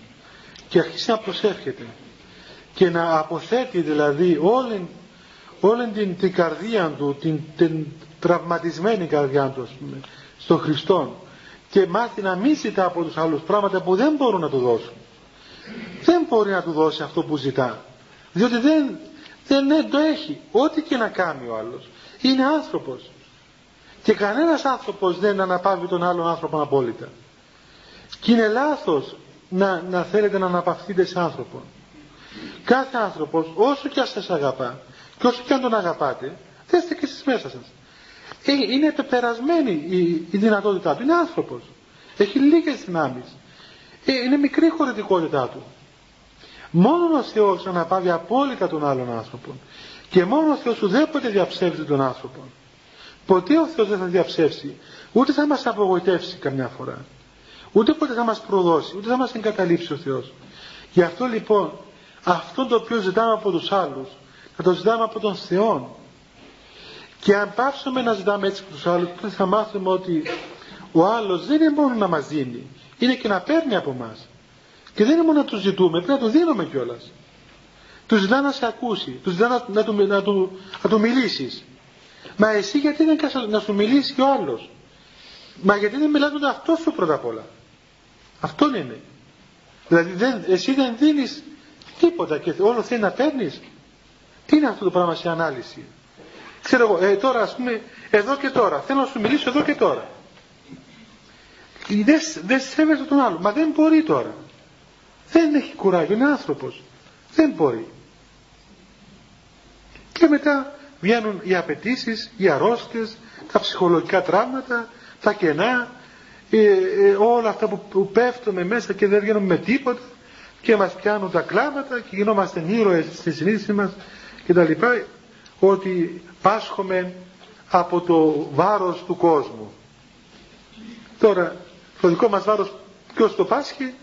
και αρχίσει να προσεύχεται και να αποθέτει δηλαδή όλη, όλη την, την καρδία του, την, την τραυματισμένη καρδιά του πούμε, στον Χριστό και μάθει να μην ζητά από τους άλλους πράγματα που δεν μπορούν να του δώσουν. Δεν μπορεί να του δώσει αυτό που ζητά. Διότι δεν, δεν, το έχει. Ό,τι και να κάνει ο άλλος. Είναι άνθρωπος. Και κανένας άνθρωπος δεν αναπαύει τον άλλον άνθρωπο απόλυτα. Και είναι λάθος να, να θέλετε να αναπαυθείτε σε άνθρωπο. Κάθε άνθρωπος όσο και αν σας αγαπά και όσο και αν τον αγαπάτε, θέστε και εσείς μέσα σας. Ε, είναι πεπερασμένη η, η δυνατότητά του. Είναι άνθρωπος. Έχει λίγες δυνάμεις. Ε, είναι μικρή η χωρητικότητά του. Μόνο ο Θεός αναπαύει απόλυτα τον άλλον άνθρωπο. Και μόνο ο Θεός ουδέποτε διαψεύσει τον άνθρωπο. Ποτέ ο Θεός δεν θα διαψεύσει. Ούτε θα μας απογοητεύσει καμιά φορά. Ούτε ποτέ θα μας προδώσει. Ούτε θα μας εγκαταλείψει ο Θεός. Γι' αυτό λοιπόν αυτό το οποίο ζητάμε από τους άλλους θα το ζητάμε από τον Θεό. Και αν πάψουμε να ζητάμε έτσι από τους άλλους τότε θα μάθουμε ότι ο άλλος δεν είναι μόνος να μας δίνει. Είναι και να παίρνει από μας. Και δεν είναι μόνο να τους ζητούμε, πρέπει να του δίνουμε κιόλας. Τους ζητά να σε ακούσει, τους ζητά να, να, του, να, του, να του μιλήσεις. Μα εσύ γιατί δεν κάνεις να σου μιλήσει κι ο άλλος. Μα γιατί δεν μιλάς με αυτό σου πρώτα απ' όλα. Αυτό είναι. Δηλαδή δεν, εσύ δεν δίνεις τίποτα και όλο θέλει να παίρνεις. Τι είναι αυτό το πράγμα σε ανάλυση; Ξέρω εγώ, ε, τώρα ας πούμε, εδώ και τώρα. Θέλω να σου μιλήσω εδώ και τώρα. Δεν, δεν σέβεσαι τον άλλο. Μα δεν μπορεί τώρα. Δεν έχει κουράγιο, είναι άνθρωπος. Δεν μπορεί. Και μετά βγαίνουν οι απαιτήσεις, οι αρρώστιες, τα ψυχολογικά τραύματα, τα κενά, ε, ε, όλα αυτά που, που πέφτουμε μέσα και δεν βγαίνουμε με τίποτα και μας πιάνουν τα κλάματα και γινόμαστε ήρωες στη συνείδηση μας και τα λοιπά ότι πάσχουμε από το βάρος του κόσμου. Τώρα, το δικό μας βάρος ποιος το πάσχει,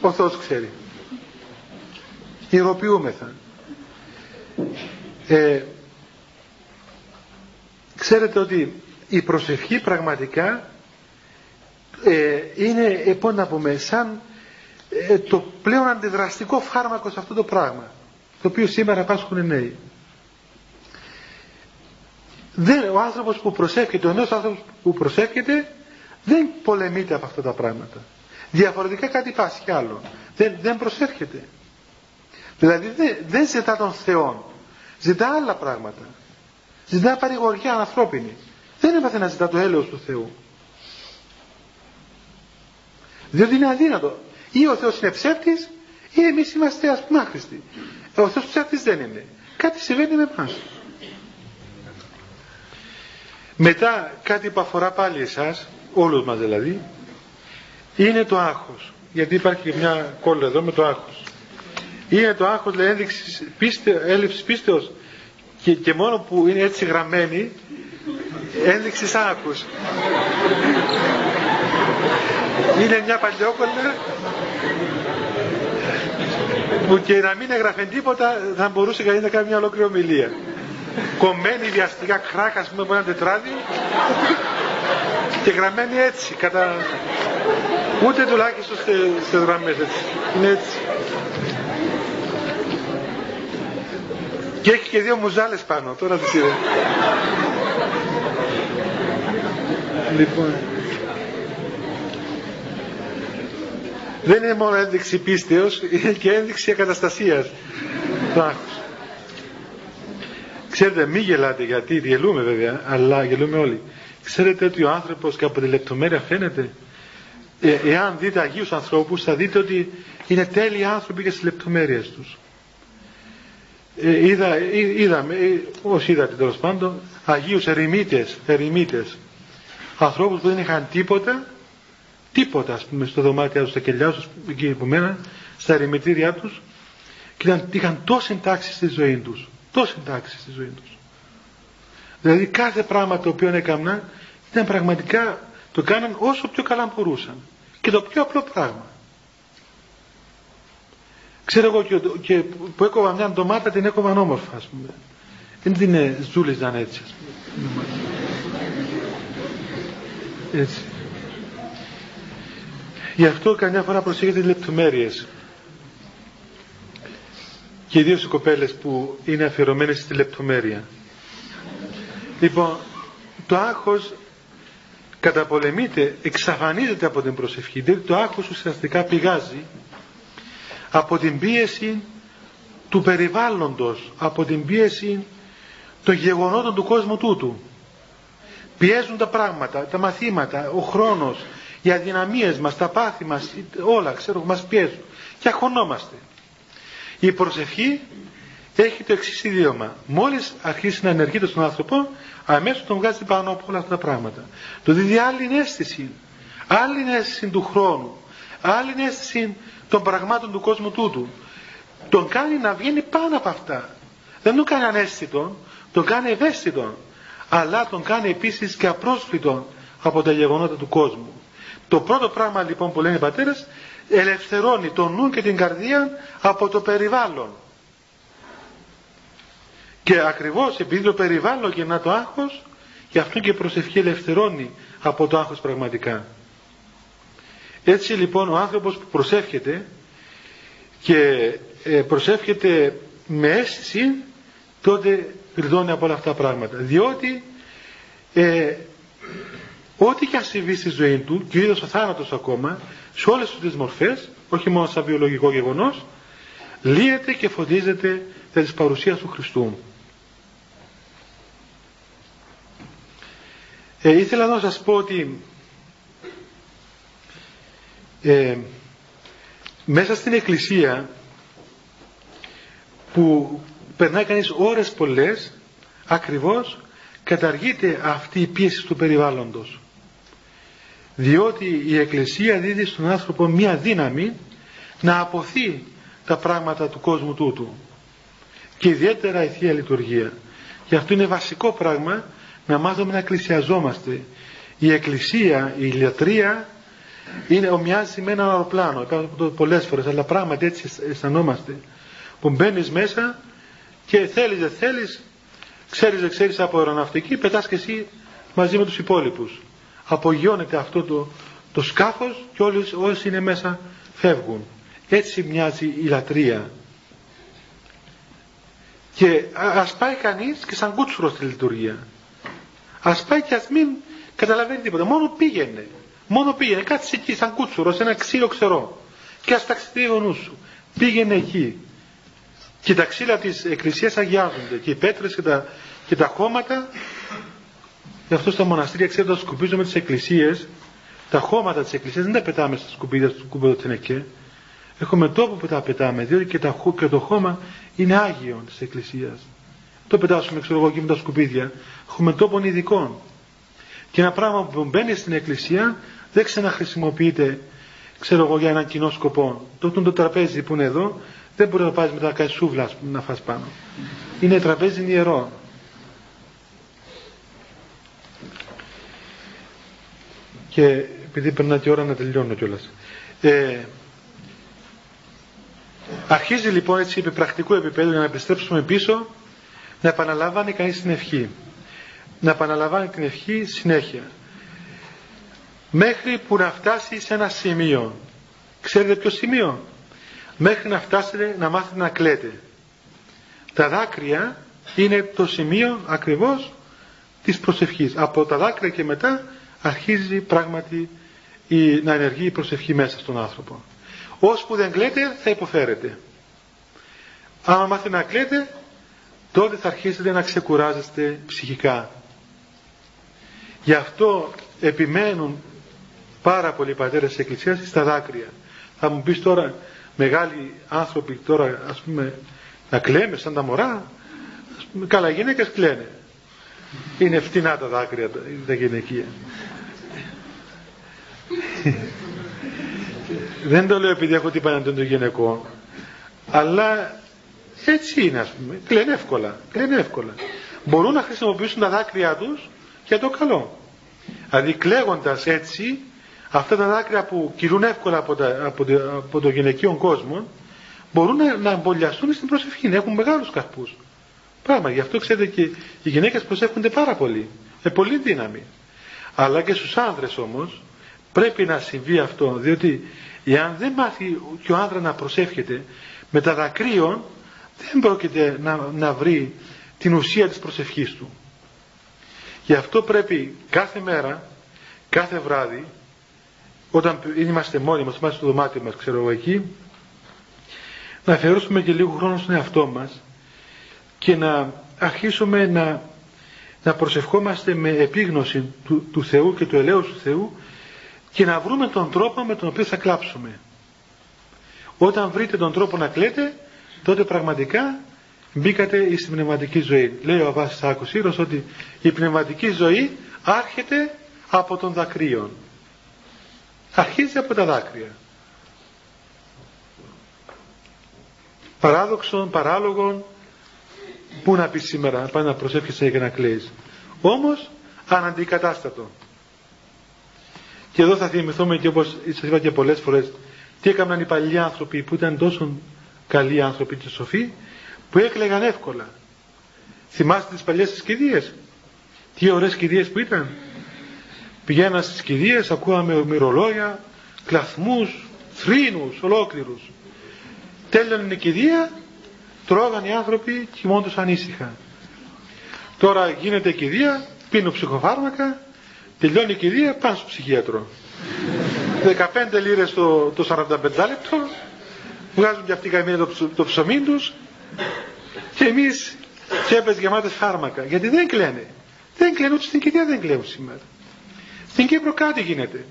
ο Θεός ξέρει. Ιεροποιούμεθα. Ε, ξέρετε ότι η προσευχή πραγματικά ε, είναι, ε, πώς να πούμε, σαν ε, το πλέον αντιδραστικό φάρμακο σε αυτό το πράγμα, το οποίο σήμερα πάσχουν οι νέοι. Δεν, ο άνθρωπος που προσεύχεται, ο νέος άνθρωπος που προσεύχεται, δεν πολεμείται από αυτά τα πράγματα. Διαφορετικά κάτι πάσχει κι άλλο. Δεν, δεν προσέρχεται. Δηλαδή δεν, δεν ζητά τον Θεό. Ζητά άλλα πράγματα. Ζητά παρηγοριά ανθρώπινη. Δεν έπαθε να ζητά το έλεος του Θεού. Διότι είναι αδύνατο. Ή ο Θεός είναι ψεύτης ή εμείς είμαστε ας πούμε άχρηστοι. Ο Θεός ψεύτης δεν είναι. Κάτι συμβαίνει με εμάς. Μετά κάτι που αφορά πάλι εσάς, όλους μας δηλαδή, είναι το άγχος. Γιατί υπάρχει και μια κόλλα εδώ με το άγχος. Είναι το άγχος λέει ένδειξης πίστε, έλλειψης πίστεως και, και μόνο που είναι έτσι γραμμένη ένδειξης άγχους. Είναι μια παλιόκολλα που και να μην έγραφε τίποτα θα μπορούσε κανείς να κάνει μια ολόκληρη ομιλία. Κομμένη βιαστικά κράκα, πούμε, από ένα τετράδιο και γραμμένη έτσι, κατά... Ούτε τουλάχιστον σε γραμμές έτσι. Είναι έτσι. Και έχει και δύο μουζάλες πάνω, τώρα τις είδε. λοιπόν. Δεν είναι μόνο ένδειξη πίστεως, είναι και ένδειξη ακαταστασίας. Το άκουσα. Ξέρετε, μη γελάτε γιατί γελούμε βέβαια, αλλά γελούμε όλοι. Ξέρετε ότι ο άνθρωπος και από τη λεπτομέρεια φαίνεται. Ε, εάν δείτε Αγίους ανθρώπους θα δείτε ότι είναι τέλειοι άνθρωποι και στις λεπτομέρειες τους. Ε, είδα, ε, είδαμε, ε, όσοι είδατε τέλος πάντων, Αγίους ερημίτες, ερημίτες. Ανθρώπους που δεν είχαν τίποτα, τίποτα ας πούμε στο δωμάτιο τους, στα κελιά τους, εκεί που μέναν, στα ερημητήριά τους και ήταν, είχαν τόση τάξη στη ζωή τους. Τόση τάξη στη ζωή τους. Δηλαδή κάθε πράγμα το οποίο έκαναν ήταν πραγματικά το κάναν όσο πιο καλά μπορούσαν. και το πιο απλό πράγμα. Ξέρω εγώ και, και που έκοβα μια ντομάτα την έκοβα όμορφα ας πούμε. Δεν την ζούλιζαν έτσι ας πούμε. Έτσι. Γι' αυτό καμιά φορά προσέχετε λεπτομέρειες. Και ιδίως οι κοπέλες που είναι αφιερωμένες στη λεπτομέρεια. Λοιπόν, το άγχος καταπολεμείται, εξαφανίζεται από την προσευχή. Δηλαδή το άγχος ουσιαστικά πηγάζει από την πίεση του περιβάλλοντος, από την πίεση των γεγονότων του κόσμου τούτου. Πιέζουν τα πράγματα, τα μαθήματα, ο χρόνος, οι αδυναμίες μας, τα πάθη μας, όλα ξέρω μας πιέζουν και αγχωνόμαστε. Η προσευχή έχει το εξής ιδίωμα. Μόλις αρχίσει να ενεργείται στον άνθρωπο, αμέσως τον βγάζει πάνω από όλα αυτά τα πράγματα. Το δίδει άλλη αίσθηση, άλλη αίσθηση του χρόνου, άλλη αίσθηση των πραγμάτων του κόσμου τούτου. Τον κάνει να βγαίνει πάνω από αυτά. Δεν τον κάνει ανέστητο, τον κάνει ευαίσθητο, αλλά τον κάνει επίσης και απρόσφυτο από τα γεγονότα του κόσμου. Το πρώτο πράγμα λοιπόν που λένε οι πατέρες ελευθερώνει τον νου και την καρδία από το περιβάλλον. Και ακριβώς επειδή το περιβάλλον γεννά το άγχος, γι' αυτό και η προσευχή ελευθερώνει από το άγχος πραγματικά. Έτσι λοιπόν ο άνθρωπος που προσεύχεται και ε, προσεύχεται με αίσθηση τότε γλιτώνει από όλα αυτά τα πράγματα. Διότι ε, ό,τι και αν συμβεί στη ζωή του και ο ο θάνατος ακόμα σε όλες τις μορφές όχι μόνο σαν βιολογικό γεγονός λύεται και φωτίζεται της παρουσίας του Χριστού. Ε, ήθελα να σας πω ότι ε, μέσα στην εκκλησία που περνάει κανείς ώρες πολλές ακριβώς καταργείται αυτή η πίεση του περιβάλλοντος. Διότι η εκκλησία δίδει στον άνθρωπο μία δύναμη να αποθεί τα πράγματα του κόσμου τούτου και ιδιαίτερα η Θεία Λειτουργία. Και αυτό είναι βασικό πράγμα να μάθουμε να εκκλησιαζόμαστε η εκκλησία, η λατρεία είναι ομοιάζει με ένα αεροπλάνο. Υπάρχουν το πολλές φορές, αλλά πράγματι έτσι αισθανόμαστε. Που μπαίνεις μέσα και θέλεις δεν θέλεις, ξέρεις δεν ξέρεις από αεροναυτική, πετάς και εσύ μαζί με τους υπόλοιπους. Απογειώνεται αυτό το, το σκάφος και όλοι όσοι είναι μέσα φεύγουν. Έτσι μοιάζει η λατρεία. Και ας πάει κανείς και σαν κούτσουρο στη λειτουργία. Ας πάει και ας μην καταλαβαίνει τίποτα. Μόνο πήγαινε. Μόνο πήγαινε, κάτσε εκεί σαν κούτσουρο, σε ένα ξύλο ξερό. Και ας ταξιδεύει ο νους σου. Πήγαινε εκεί. Και τα ξύλα της εκκλησίας αγιάζονται. Και οι πέτρες και τα, και τα χώματα. Γι' αυτό στα μοναστήρια, ξέρετε, όταν σκουπίζουμε τις εκκλησίες, τα χώματα της εκκλησίας δεν τα πετάμε στα σκουπίδια του κούμπεδο Τενεκέ. Έχουμε τόπο που τα πετάμε, διότι και, τα, και το χώμα είναι άγιο της εκκλησίας. Το πετάσουμε, ξέρω εγώ, εκεί με τα σκουπίδια. Έχουμε τόπων ειδικών. Και ένα πράγμα που μπαίνει στην εκκλησία δεν ξαναχρησιμοποιείται ξέρω εγώ για έναν κοινό σκοπό. Το, το τραπέζι που είναι εδώ δεν μπορεί να πάει μετά να κάνει σούβλα να φας πάνω. Είναι τραπέζι ιερό. Και επειδή περνά και ώρα να τελειώνω κιόλας. Ε, αρχίζει λοιπόν έτσι επί πρακτικού επίπεδου για να επιστρέψουμε πίσω να επαναλαμβάνει κανείς την ευχή. Να επαναλαμβάνει την ευχή συνέχεια μέχρι που να φτάσει σε ένα σημείο. Ξέρετε ποιο σημείο; Μέχρι να φτάσετε να μάθετε να κλαίτε. Τα δάκρυα είναι το σημείο ακριβώς της προσευχής. Από τα δάκρυα και μετά αρχίζει πράγματι η, να ενεργεί η προσευχή μέσα στον άνθρωπο. Ώσπου δεν κλαίτε θα υποφέρετε. Άμα μάθετε να κλαίτε τότε θα αρχίσετε να ξεκουράζεστε ψυχικά. Γι' αυτό επιμένουν πάρα πολλοί πατέρες της Εκκλησίας στα δάκρυα. Θα μου πεις τώρα μεγάλοι άνθρωποι τώρα ας πούμε να κλαίμε σαν τα μωρά; Ας πούμε, καλά γυναίκες κλαίνε. Είναι φτηνά τα δάκρυα τα γυναικεία. Δεν το λέω επειδή έχω τίποτα να το γυναικό. Αλλά έτσι είναι ας πούμε. Κλαίνε εύκολα. Κλαίνε εύκολα. Μπορούν να χρησιμοποιήσουν τα δάκρυά τους για το καλό. Δηλαδή κλαίγοντας έτσι αυτά τα δάκρυα που κυλούν εύκολα από, τα, από, από το γυναικείο κόσμο μπορούν να, να εμβολιαστούν στην προσευχή, να έχουν μεγάλους καρπούς. Πράγμα, γι' αυτό ξέρετε και οι γυναίκες προσεύχονται πάρα πολύ, με πολύ δύναμη. Αλλά και στους άνδρες όμως πρέπει να συμβεί αυτό, διότι εάν δεν μάθει και ο άνδρας να προσεύχεται με τα δακρύων δεν πρόκειται να, να βρει την ουσία της προσευχής του. Γι' αυτό πρέπει κάθε μέρα, κάθε βράδυ, όταν είμαστε μόνοι μας, είμαστε στο δωμάτιο μας, ξέρω εγώ εκεί, να αφιερώσουμε και λίγο χρόνο στον εαυτό μας και να αρχίσουμε να, να προσευχόμαστε με επίγνωση του, του Θεού και του ελέους του Θεού και να βρούμε τον τρόπο με τον οποίο θα κλάψουμε. Όταν βρείτε τον τρόπο να κλαίτε, τότε πραγματικά μπήκατε στην πνευματική ζωή. Λέει ο Αβάσης Σάκος Ήρος ότι η πνευματική ζωή άρχεται από τον δακρύων. Αρχίζει από τα δάκρυα. Παράδοξον, παράλογον, πού να πεις σήμερα, να πάει να προσεύχεσαι και να κλαίεις. Όμως, αναντικατάστατο. Και εδώ θα θυμηθούμε και όπως σας είπα και πολλές φορές, τι έκαναν οι παλιοί άνθρωποι που ήταν τόσο καλοί άνθρωποι και σοφοί, που έκλαιγαν εύκολα. Θυμάστε τις παλιές τις κηδείες; Τι ωραίες κηδείες που ήταν; Πηγαίναν στις κηδείες, ακούγαμε μυρολόγια, κλαθμούς, θρήνους ολόκληρους. Τέλειωνε η κηδεία, τρώγαν οι άνθρωποι, κοιμώντουσαν ανήσυχα. Τώρα γίνεται η κηδεία, πίνουν ψυχοφάρμακα, τελειώνει η κηδεία, πάνε στο ψυχίατρο. 15 λίρες το, το 45 λεπτό, βγάζουν και αυτοί καμία το, το ψωμί τους και εμείς τσέπες γεμάτες φάρμακα. Γιατί δεν κλαίνε. Δεν κλαίνουν ούτε στην κηδεία δεν κλαίνουν σήμερα. Στην Κύπρο κάτι γίνεται.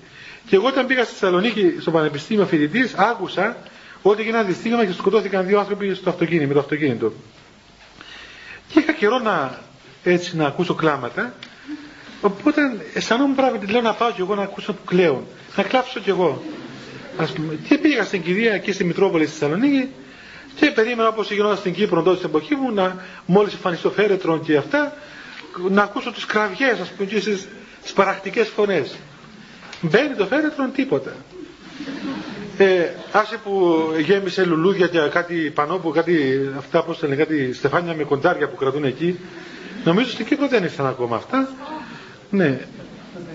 Και εγώ όταν πήγα στη Θεσσαλονίκη στο Πανεπιστήμιο φοιτητής, άκουσα ότι έγινε ένα δυστύχημα και σκοτώθηκαν δύο άνθρωποι στο αυτοκίνητο, με το αυτοκίνητο. Και είχα καιρό να, έτσι, να ακούσω κλάματα. Οπότε αισθανόμουν πράγματι, λέω να πάω κι εγώ να ακούσω που κλαίουν. Να κλάψω κι εγώ. Ας πούμε. Και πήγα στην κηδεία εκεί στη Μητρόπολη στη Θεσσαλονίκη και περίμενα όπως γινόταν στην Κύπρο τότε στην εποχή μου να μόλις εμφανιστεί το φέρετρο και αυτά να ακούσω τις κραυγές, ας πούμε, και τι παρακτικές φωνές. Μπαίνει το φέρετρο, τίποτα. Ε, άσε που γέμισε λουλούδια και κάτι πανό που κάτι, αυτά πώς λένε, κάτι στεφάνια με κοντάρια που κρατούν εκεί. Νομίζω στην Κύπρο δεν ήρθαν ακόμα αυτά. Ναι.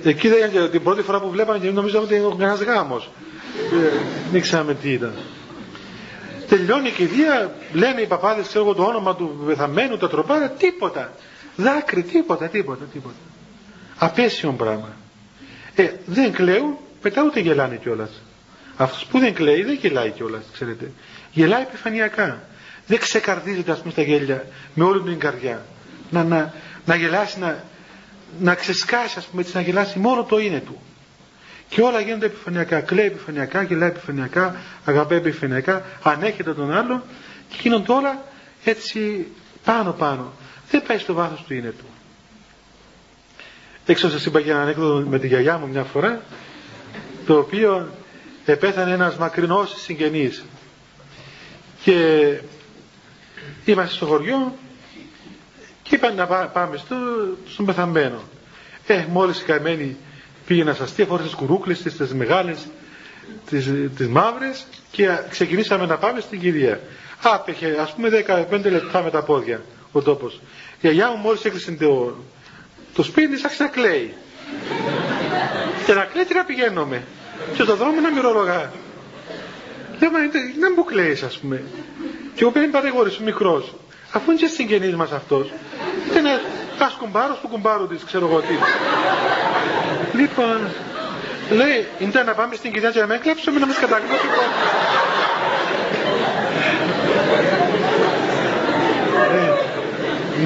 Εκεί δεν, την πρώτη φορά που βλέπαμε και νομίζαμε ότι ήταν κανένα γάμος. Ε, δεν ξέραμε τι ήταν. Τελειώνει η κηδεία, λένε οι παπάδες, ξέρω εγώ το όνομα του πεθαμένου, τα τροπάρα, τίποτα. Δάκρυ, τίποτα, τίποτα, τίποτα. Απέσιο πράγμα. Ε, δεν κλαίουν, πετά ούτε γελάνε κιόλας. Αυτός που δεν κλαίει δεν γελάει κιόλας, ξέρετε. Γελάει επιφανειακά. Δεν ξεκαρδίζεται, ας πούμε, στα γέλια με όλη την καρδιά. Να, να, να γελάσει, να, να ξεσκάσει, ας πούμε, έτσι, να γελάσει μόνο το είναι του. Και όλα γίνονται επιφανειακά. Κλαίει επιφανειακά, γελάει επιφανειακά, αγαπάει επιφανειακά, ανέχεται τον άλλο και γίνονται όλα έτσι πάνω-πάνω. Δεν πάει στο βάθος του είναι του. Έξω σας είπα για ένα ανέκδοτο με τη γιαγιά μου μια φορά, το οποίο επέθανε ένας μακρινός συγγενής. Και είμαστε στο χωριό και είπαν να πάμε στο, στον πεθαμένο. Ε, μόλις η καημένη πήγε να σαστεί, αφορά τις κουρούκλες της, τις μεγάλες, τις, τις μαύρες και ξεκινήσαμε να πάμε στην κυρία. Άπεχε, ας πούμε 15 λεπτά με τα πόδια ο τόπος. Η γιαγιά μου μόλις έκλεισε το, το σπίτι άρχισε να κλαίει. και να κλαίει τι να πηγαίνουμε. Και στο δρόμο να μυρολογά. Λέω, μα να μου κλαίεις ας πούμε. Και εγώ παίρνει παρηγόρης μικρός. Αφού είναι και συγγενής μας αυτός. Είναι ένας κουμπάρος του κουμπάρου της, ξέρω εγώ τι. Λοιπόν, λέει, είναι να πάμε στην κυρία και να με έκλαψουμε να μας καταγνώσει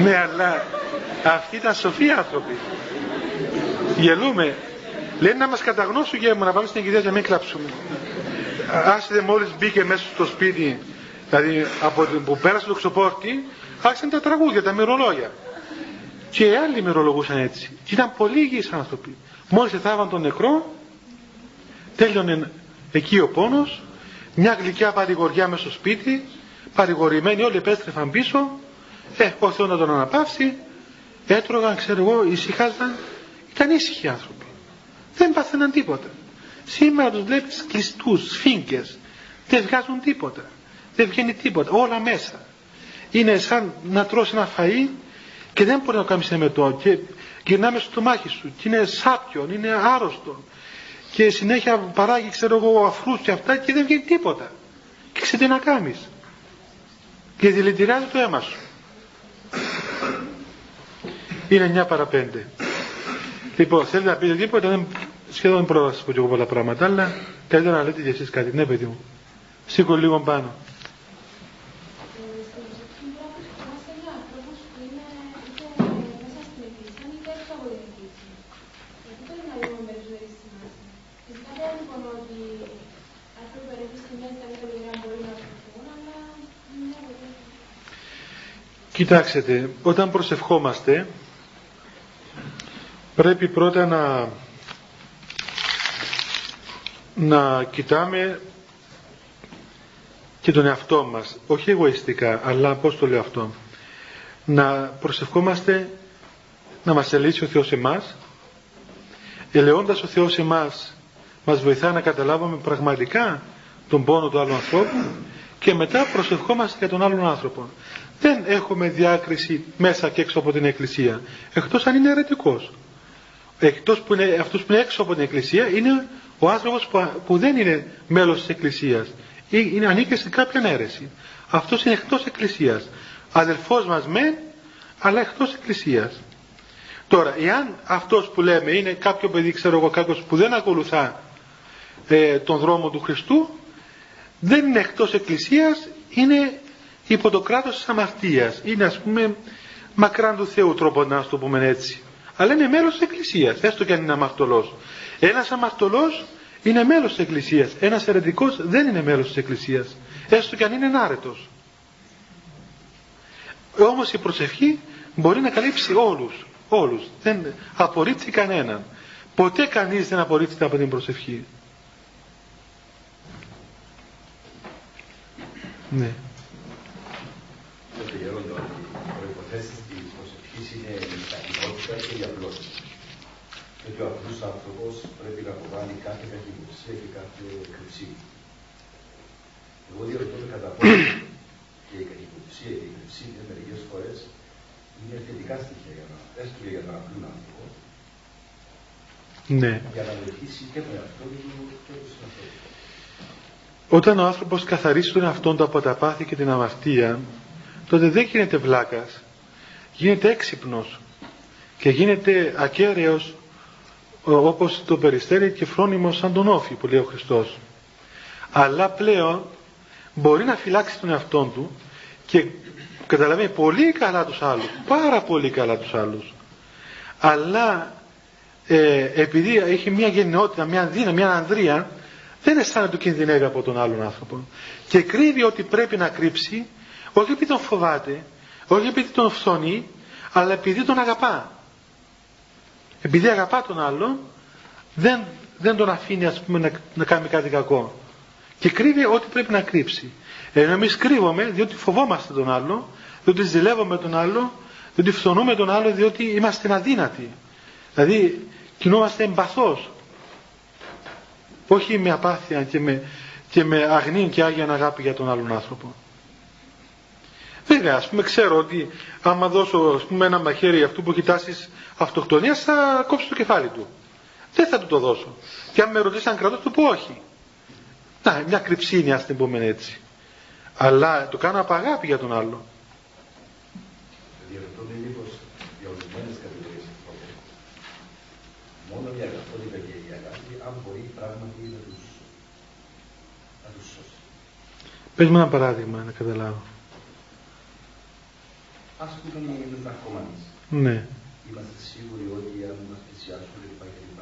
ναι, ναι, αλλά αυτοί ήταν σοφοί άνθρωποι. Γελούμε. Λένε να μας καταγνώσουν και να πάμε στην κυρία για να μην κλάψουμε. Άσε μόλις μπήκε μέσα στο σπίτι, δηλαδή από την που πέρασε το ξοπόρτι, άρχισαν τα τραγούδια, τα μυρολόγια. Και οι άλλοι μυρολογούσαν έτσι. Και ήταν πολύ υγιείς άνθρωποι. Μόλις εθάβαν τον νεκρό, τέλειωνε εκεί ο πόνος, μια γλυκιά παρηγοριά μέσα στο σπίτι, παρηγορημένοι όλοι επέστρεφαν πίσω, ε, ο Θεός να τον αναπαύσει, έτρωγαν, ξέρω εγώ, ησυχάζαν, ήταν ήσυχοι άνθρωποι. Δεν πάθαιναν τίποτα. Σήμερα τους βλέπεις κλειστούς, σφίγγες. Δεν βγάζουν τίποτα. Δεν βγαίνει τίποτα. Όλα μέσα. Είναι σαν να τρώσει ένα φαΐ και δεν μπορεί να το κάνεις εμετό και γυρνάμε στο μάχη σου και είναι σάπιον, είναι άρρωστο και συνέχεια παράγει ξέρω εγώ αφρούς και αυτά και δεν βγαίνει τίποτα. Και ξέρει τι να κάνεις. Και δηλητηριάζει το αίμα σου. Είναι 9 παρα 5. Λοιπόν, θέλετε να πείτε τίποτα, δεν, σχεδόν δεν πρόλαβα να σας πω και εγώ πολλά πράγματα, αλλά καλύτερα να λέτε και εσείς κάτι. Ναι, παιδί μου. Σήκω λίγο πάνω. Κοιτάξτε, όταν προσευχόμαστε πρέπει πρώτα να να κοιτάμε και τον εαυτό μας όχι εγωιστικά αλλά πώς το λέω αυτό να προσευχόμαστε να μας ελύσει ο Θεός εμάς ελεώντας ο Θεός εμάς μας βοηθά να καταλάβουμε πραγματικά τον πόνο του άλλου ανθρώπου και μετά προσευχόμαστε για τον άλλον άνθρωπο δεν έχουμε διάκριση μέσα και έξω από την Εκκλησία εκτός αν είναι αιρετικός. Εκτός που είναι, αυτός που είναι έξω από την Εκκλησία είναι ο άνθρωπος που, δεν είναι μέλος της Εκκλησίας ή είναι, ανήκει σε κάποια αίρεση. Αυτός είναι εκτός Εκκλησίας. Αδελφός μας μεν αλλά εκτός Εκκλησίας. Τώρα εάν αυτός που λέμε είναι κάποιο παιδί ξέρω εγώ κάποιος που δεν ακολουθά ε, τον δρόμο του Χριστού δεν είναι εκτός Εκκλησίας είναι υπό το κράτος της αμαρτίας. Είναι ας πούμε μακράν του Θεού τρόπος να το πούμε έτσι. Αλλά είναι μέλος της Εκκλησίας έστω και αν είναι αμαρτωλός. Ένας αμαρτωλός είναι μέλος της Εκκλησίας. Ένας ερετικός δεν είναι μέλος της Εκκλησίας. Έστω και αν είναι ενάρετος. Όμως η προσευχή μπορεί να καλύψει όλους όλους. Δεν απορρίπτει κανέναν. Ποτέ κανείς δεν απορρίπτει από την προσευχή. Ναι και η απλότητα. Γιατί ο απλός άνθρωπος πρέπει να αποβάλει κάθε κακυποψία και κάθε κρυψή. Εγώ διαρωτώ με κατά πόσο και η κακυποψία και η κρυψία μερικές φορές είναι θετικά στοιχεία για να, έστω και για τον απλό άνθρωπο. Ναι. Για να βοηθήσει και τον εαυτό του και τους συνανθρώπου. Όταν ο άνθρωπος καθαρίσει τον εαυτό του από τα πάθη και την αμαρτία, τότε δεν γίνεται βλάκας, γίνεται έξυπνος και γίνεται ακέραιος όπως το περιστέρι και φρόνιμος σαν τον όφη που λέει ο Χριστός. Αλλά πλέον μπορεί να φυλάξει τον εαυτό του και καταλαβαίνει πολύ καλά τους άλλους, πάρα πολύ καλά τους άλλους. Αλλά ε, επειδή έχει μια γενναιότητα, μια δύναμη, μια ανδρεία, δεν αισθάνεται το κινδυνεύει από τον άλλον άνθρωπο. Και κρύβει ότι πρέπει να κρύψει, όχι επειδή τον φοβάται, όχι επειδή τον φθονεί, αλλά επειδή τον αγαπά. Επειδή αγαπά τον άλλον δεν, δεν τον αφήνει ας πούμε να, να κάνει κάτι κακό. Και κρύβει ό,τι πρέπει να κρύψει. Ενώ εμείς κρύβουμε διότι φοβόμαστε τον άλλο διότι ζηλεύουμε τον άλλο διότι φθονούμε τον άλλο διότι είμαστε αδύνατοι. Δηλαδή κινούμαστε εμπαθώς. Όχι με απάθεια και με, και με αγνή και άγια αγάπη για τον άλλον άνθρωπο Βέβαια, ας πούμε, ξέρω ότι άμα δώσω ας πούμε, ένα μαχαίρι αυτού που έχει τάσει αυτοκτονίας, θα κόψει το κεφάλι του. Δεν θα του το δώσω. Και αν με ρωτήσει αν κρατώ, του πω όχι. Να, μια κρυψίνη, ας την πούμε έτσι. Αλλά το κάνω από αγάπη για τον άλλο. Μόνο η αγαπότητα και η αγάπη, αν μπορεί πράγματι να τους, να τους σώσει. Πες μου ένα παράδειγμα να καταλάβω. Ας πούμε οι ναρκωμάνες. Ναι. Είμαστε σίγουροι ότι αν μας πλησιάσουν κλπ. κλπ.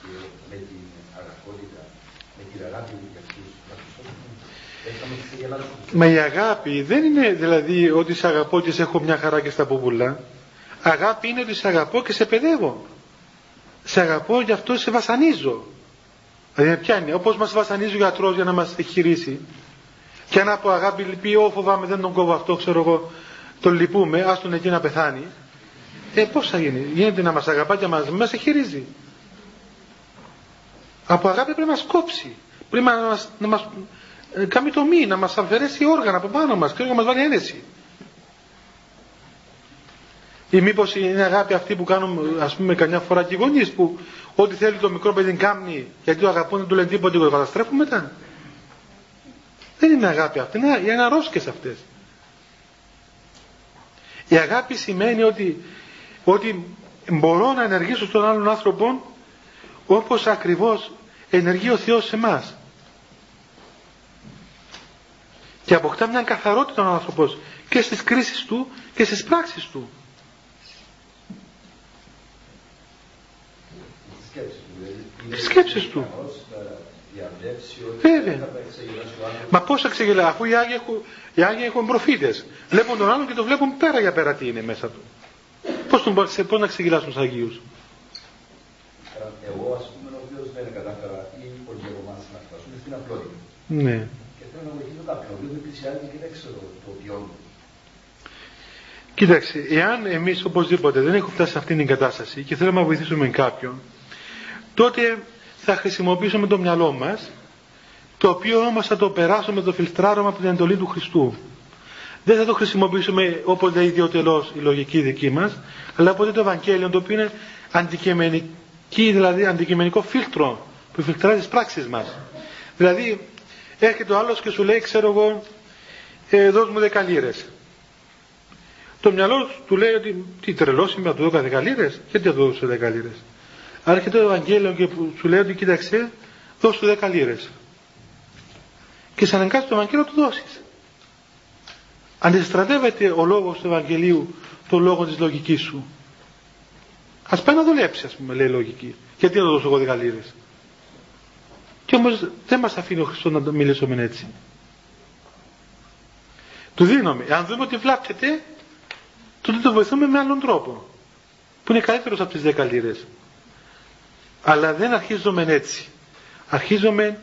και με την αγαπότητα, με την αγάπη για αυτούς, θα τους Μας η αγάπη δεν είναι δηλαδή ότι σε αγαπώ και σε έχω μια χαρά και στα πουμπουλά. Αγάπη είναι ότι σε αγαπώ και σε παιδεύω. Σε αγαπώ γι' αυτό σε βασανίζω. Δηλαδή με πιάνει. Όπως μας βασανίζει ο γιατρός για να μας χειρίσει. Και αν από αγάπη πει, Ω φοβάμαι δεν τον κόβω αυτό, ξέρω εγώ, τον λυπούμε, άστον εκεί να πεθάνει. Ε, πώς θα γίνει. Γίνεται να μας αγαπά και μας, μας χειρίζει. Από αγάπη πρέπει να μας κόψει. Πρέπει να μας, να μας ε, κάνει το μη, να μας αφαιρέσει όργανα από πάνω μας και να μας βάλει ένεση. Ή μήπως είναι αγάπη αυτή που κάνουν, ας πούμε, καμιά φορά και οι γονείς που ό,τι θέλει το μικρό παιδί κάνει γιατί το αγαπούν, δεν του λένε τίποτα και το καταστρέφουν μετά. Δεν είναι αγάπη αυτή, είναι, είναι αρρώσκες αυτές. Η αγάπη σημαίνει ότι, ότι μπορώ να ενεργήσω στον άλλον άνθρωπο όπως ακριβώς ενεργεί ο Θεός σε εμάς. Και αποκτά μια καθαρότητα ο άνθρωπος και στις κρίσεις του και στις πράξεις του. Τις σκέψεις του. Βέβαια. Μα πώς θα ξεγελά, αφού οι Άγιοι έχουν, οι Άγιοι έχουν προφήτες. Βλέπουν τον άλλον και το βλέπουν πέρα για πέρα τι είναι μέσα του. Πώς, τον, πώς να ξεγελάσουν τους Αγίους. Εγώ ας πούμε ο οποίος δεν κατάφερα ή πολλοί από εμάς να φτάσουμε στην απλότητα. Ναι. Και θέλω να βοηθήσω κάποιον, ο οποίος με πλησιάζει και δεν ξέρω το βιώνω. Κοίταξε, εάν εμείς οπωσδήποτε δεν έχουμε φτάσει σε αυτήν την κατάσταση και θέλουμε να βοηθήσουμε κάποιον, τότε θα χρησιμοποιήσουμε το μυαλό μας το οποίο όμως θα το περάσουμε, το φιλτράρουμε από την εντολή του Χριστού. Δεν θα το χρησιμοποιήσουμε όπως λέει ιδιωτελώς η λογική δική μας, αλλά από το Ευαγγέλιο το οποίο είναι αντικειμενική, δηλαδή αντικειμενικό φίλτρο που φιλτράζει τις πράξεις μας. Δηλαδή έρχεται ο άλλος και σου λέει ξέρω εγώ ε, δώσ' μου δεκαλύρες. Το μυαλό του λέει ότι τι τρελός είμαι να του δώκα δεκαλύρες, γιατί θα του δώσω δεκαλύρες. Άρχεται το Ευαγγέλιο και που σου λέει ότι κοίταξε, δώσ' του δέκα λίρες. Και σε αναγκάζει το Ευαγγέλιο να του δώσεις. Αντιστρατεύεται ο λόγος του Ευαγγελίου το λόγο της λογικής σου. Ας πάει να δουλέψει ας πούμε λέει η λογική. Γιατί να το δώσω εγώ δέκα λίρες. Και όμως δεν μας αφήνει ο Χριστός να το μιλήσουμε έτσι. Του δίνουμε. Αν δούμε ότι βλάπτεται, τότε το βοηθούμε με άλλον τρόπο. Που είναι καλύτερος από τις δέκα λίρες. Αλλά δεν αρχίζουμε έτσι. Αρχίζουμε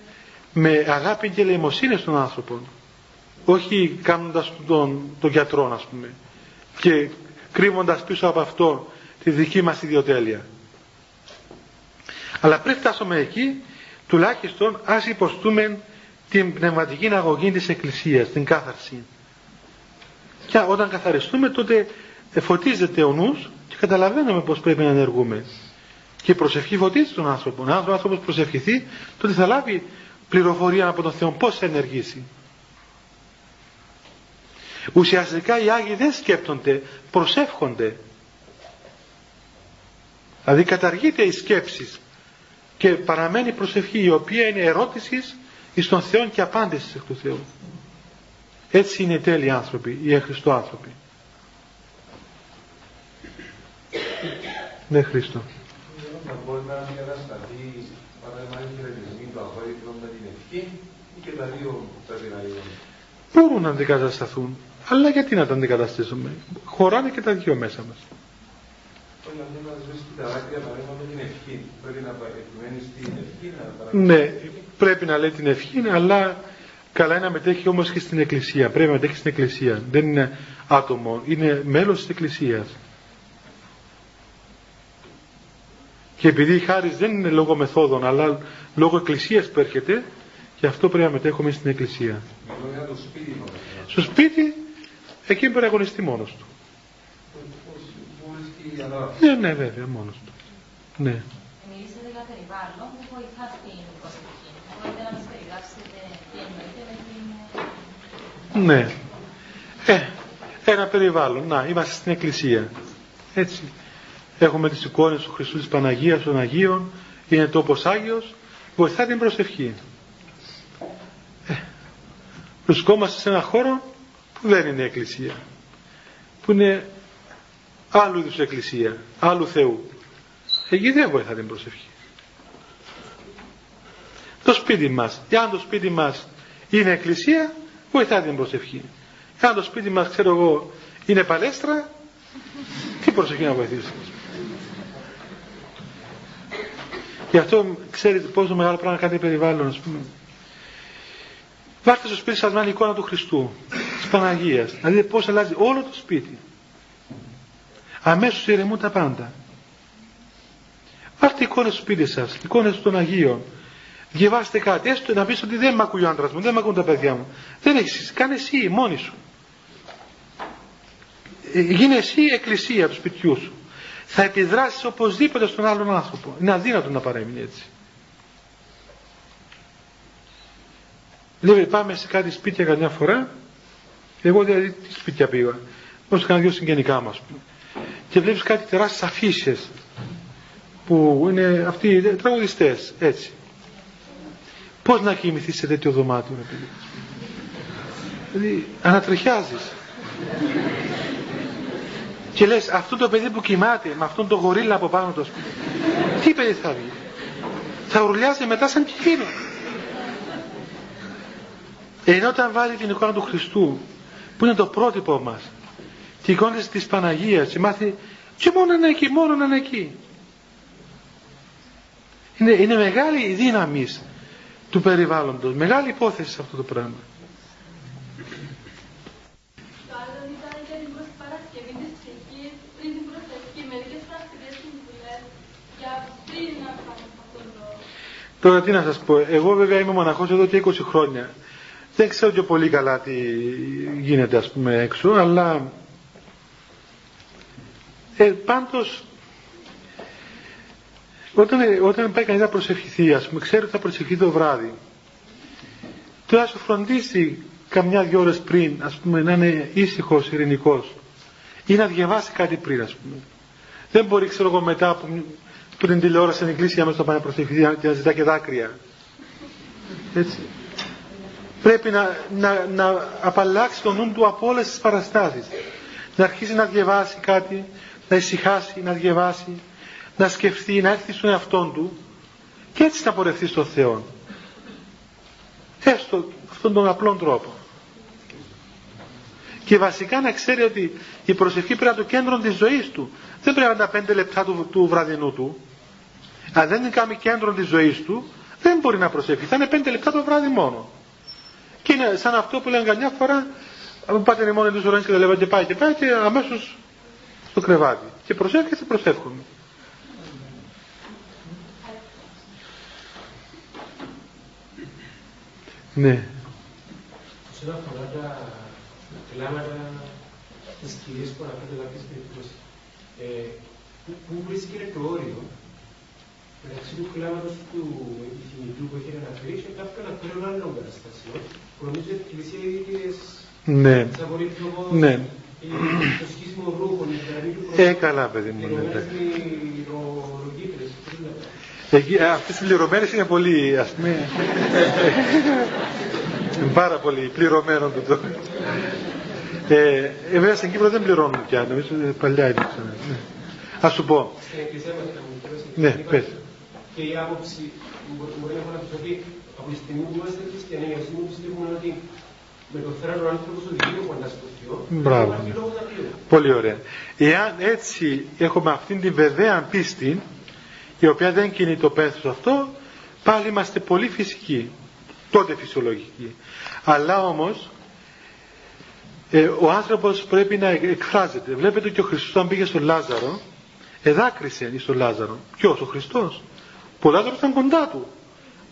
με αγάπη και ελεημοσύνη στον άνθρωπο. Όχι κάνοντας τον, τον γιατρό ας πούμε. Και κρύβοντας πίσω από αυτό τη δική μας ιδιοτέλεια. Αλλά πριν φτάσουμε εκεί, τουλάχιστον ας υποστούμε την πνευματική αγωγή της Εκκλησίας, την κάθαρση. Και όταν καθαριστούμε τότε φωτίζεται ο νους και καταλαβαίνουμε πώς πρέπει να ενεργούμε. Και η προσευχή φωτίζει τον άνθρωπο. Αν ο άνθρωπος προσευχηθεί, τότε θα λάβει πληροφορία από τον Θεό πώς θα ενεργήσει. Ουσιαστικά οι Άγιοι δεν σκέπτονται, προσεύχονται. Δηλαδή καταργείται η σκέψη και παραμένει η προσευχή η οποία είναι ερώτησης εις τον Θεό και απάντησης εκ του Θεού. Έτσι είναι οι τέλειοι άνθρωποι, οι εχριστό άνθρωποι. Ναι Χριστό μπορεί να αντικατασταθεί παράδειγμα οι χαιρετισμοί του απόλυτου με την ευχή ή και τα δύο πρέπει να είναι. Μπορούν να αντικατασταθούν. Αλλά γιατί να τα αντικαταστήσουμε; Χωράνε και τα δύο μέσα μας. Όχι, αν να σβήσει τα δάκρυα παράδειγμα με την ευχή. Πρέπει να επιμένεις στην ευχή να Ναι, πρέπει να λέει την ευχή, αλλά καλά είναι να μετέχει όμως και στην Εκκλησία. Πρέπει να μετέχει στην Εκκλησία. Δεν είναι άτομο, είναι μέλος της Εκκλησίας. Και επειδή η χάρη δεν είναι λόγω μεθόδων, αλλά λόγω εκκλησίας που έρχεται, και αυτό πρέπει να μετέχουμε στην εκκλησία. Στο σπίτι, εκεί πρέπει να αγωνιστεί μόνος του. Ναι, ναι, βέβαια, μόνος του. Ναι. Μιλήσατε για περιβάλλον που βοηθά την προσευχή. Μπορείτε να μας περιγράψετε τι εννοείτε με την... Ναι. Ε, ένα περιβάλλον. Να, είμαστε στην εκκλησία. Έτσι. Έχουμε τις εικόνες του Χριστού της Παναγίας των Αγίων, είναι τόπος Άγιος, βοηθά την προσευχή. Ε, βρισκόμαστε σε ένα χώρο που δεν είναι εκκλησία, που είναι άλλου είδους εκκλησία, άλλου Θεού. Εκεί δεν βοηθά την προσευχή. Το σπίτι μας, εάν το σπίτι μας είναι εκκλησία, βοηθά την προσευχή. Εάν το σπίτι μας, ξέρω εγώ, είναι παλέστρα, τι προσευχή να βοηθήσεις; Γι' αυτό ξέρετε πόσο μεγάλο πράγμα κάνει περιβάλλον, ας πούμε. Βάρτε στο σπίτι σας μια εικόνα του Χριστού, της Παναγίας. Να δείτε πώς αλλάζει όλο το σπίτι. Αμέσως ηρεμούν τα πάντα. Βάλτε εικόνες στο σπίτι σας, εικόνες των Αγίων. διαβάστε κάτι, έστω να πεις ότι δεν με ακούει ο άντρας μου, δεν με ακούν τα παιδιά μου. Δεν έχεις, κάνε εσύ, μόνη σου. Ε, γίνε εσύ εκκλησία του σπιτιού σου. Θα επιδράσεις οπωσδήποτε στον άλλον άνθρωπο. Είναι αδύνατο να παρέμεινε έτσι. Λέει πάμε σε κάτι σπίτια καμιά φορά, εγώ δηλαδή τι σπίτια πήγα, όπως κάνα δυο συγγενικά μας και βλέπεις κάτι τεράστιες αφήσεις που είναι αυτοί οι τραγουδιστές έτσι. Πώς να κοιμηθείς σε τέτοιο δωμάτιο ρε παιδί. Δηλαδή ανατριχιάζεις και λες αυτό το παιδί που κοιμάται με αυτόν τον γορίλα από πάνω το σπίτι τι παιδί θα βγει; Θα ουρλιάζει μετά σαν εκείνο ενώ όταν βάλει την εικόνα του Χριστού που είναι το πρότυπο μας και εικόνες της Παναγίας και μάθει και μόνο είναι εκεί, μόνο είναι εκεί. Είναι, είναι μεγάλη η δύναμη του περιβάλλοντος, μεγάλη υπόθεση σε αυτό το πράγμα. Τώρα τι να σας πω, εγώ βέβαια είμαι μοναχός εδώ και 20 χρόνια. Δεν ξέρω και πολύ καλά τι γίνεται ας πούμε έξω, αλλά ε, πάντως όταν, όταν πάει κανείς να προσευχηθεί ας πούμε ξέρει ότι θα προσευχηθεί το βράδυ τώρα σου φροντίσει καμιά δυο ώρες πριν ας πούμε να είναι ήσυχος, ειρηνικός ή να διαβάσει κάτι πριν ας πούμε δεν μπορεί ξέρω εγώ μετά από πριν τηλεόραση στην εκκλησία μέσα να πάει να προσευχηθεί και να ζητά και δάκρυα έτσι πρέπει να, να, να απαλλάξει τον νου του από όλες τις παραστάσεις να αρχίσει να διαβάσει κάτι να ησυχάσει, να διαβάσει, να σκεφτεί, να έρθει στον εαυτό του και έτσι να πορευτεί στον Θεό. Έστω αυτόν τον απλό τρόπο. Και βασικά να ξέρει ότι η προσευχή πρέπει να είναι το κέντρο της ζωής του. Δεν πρέπει να είναι τα πέντε λεπτά του, του βραδινού του. Αν δεν είναι κάνει κέντρο της ζωής του, δεν μπορεί να προσευχεί. Θα είναι πέντε λεπτά το βράδυ μόνο. Και είναι σαν αυτό που λένε καμιά φορά, αν πάτε μόνο τους ουρανούς και τα και πάει και πάει και αμέσως στο κρεβάτι. Και προσεύχεσαι, προσεύχομαι. Ναι. Όσον αφορά τα κλάματα της κυρίας που αναφέρεται κάποιες περιπτώσεις, ε, πού βρίσκεται το όριο μεταξύ του κλάματος του επιθυμητού που έχει αναφέρει και κάποιον αναφέρει άλλων καταστασιών που νομίζω ότι η Εκκλησία ήδη ναι. ναι. Το σχίσιμο ρούχων, Ε, καλά, παιδί μου. Ναι, Εκεί, ε, αυτές οι πληρωμένες είναι πολύ, ας πούμε, πάρα πολύ πληρωμένο το το. Ε, ε, βέβαια στην Κύπρο δεν πληρώνουν πια, νομίζω παλιά έδειξαν. Ναι. Ας σου πω. Ναι, πες. Και η άποψη μπορεί να πω ότι από τη στιγμή που είμαστε χριστιανοί, ας πούμε πιστεύουμε ότι με το θέρανο άνθρωπος οδηγεί ο Μπράβο. Πολύ ωραία. Εάν έτσι έχουμε αυτήν την βεβαία πίστη, η οποία δεν κινεί το πέθος αυτό, πάλι είμαστε πολύ φυσικοί. Τότε φυσιολογικοί. Αλλά όμως, ε, ο άνθρωπος πρέπει να εκφράζεται. Βλέπετε και ο Χριστός όταν πήγε στον Λάζαρο, εδάκρυσε στον Λάζαρο. Ποιος, ο Χριστός; Ο Λάζαρος ήταν κοντά του.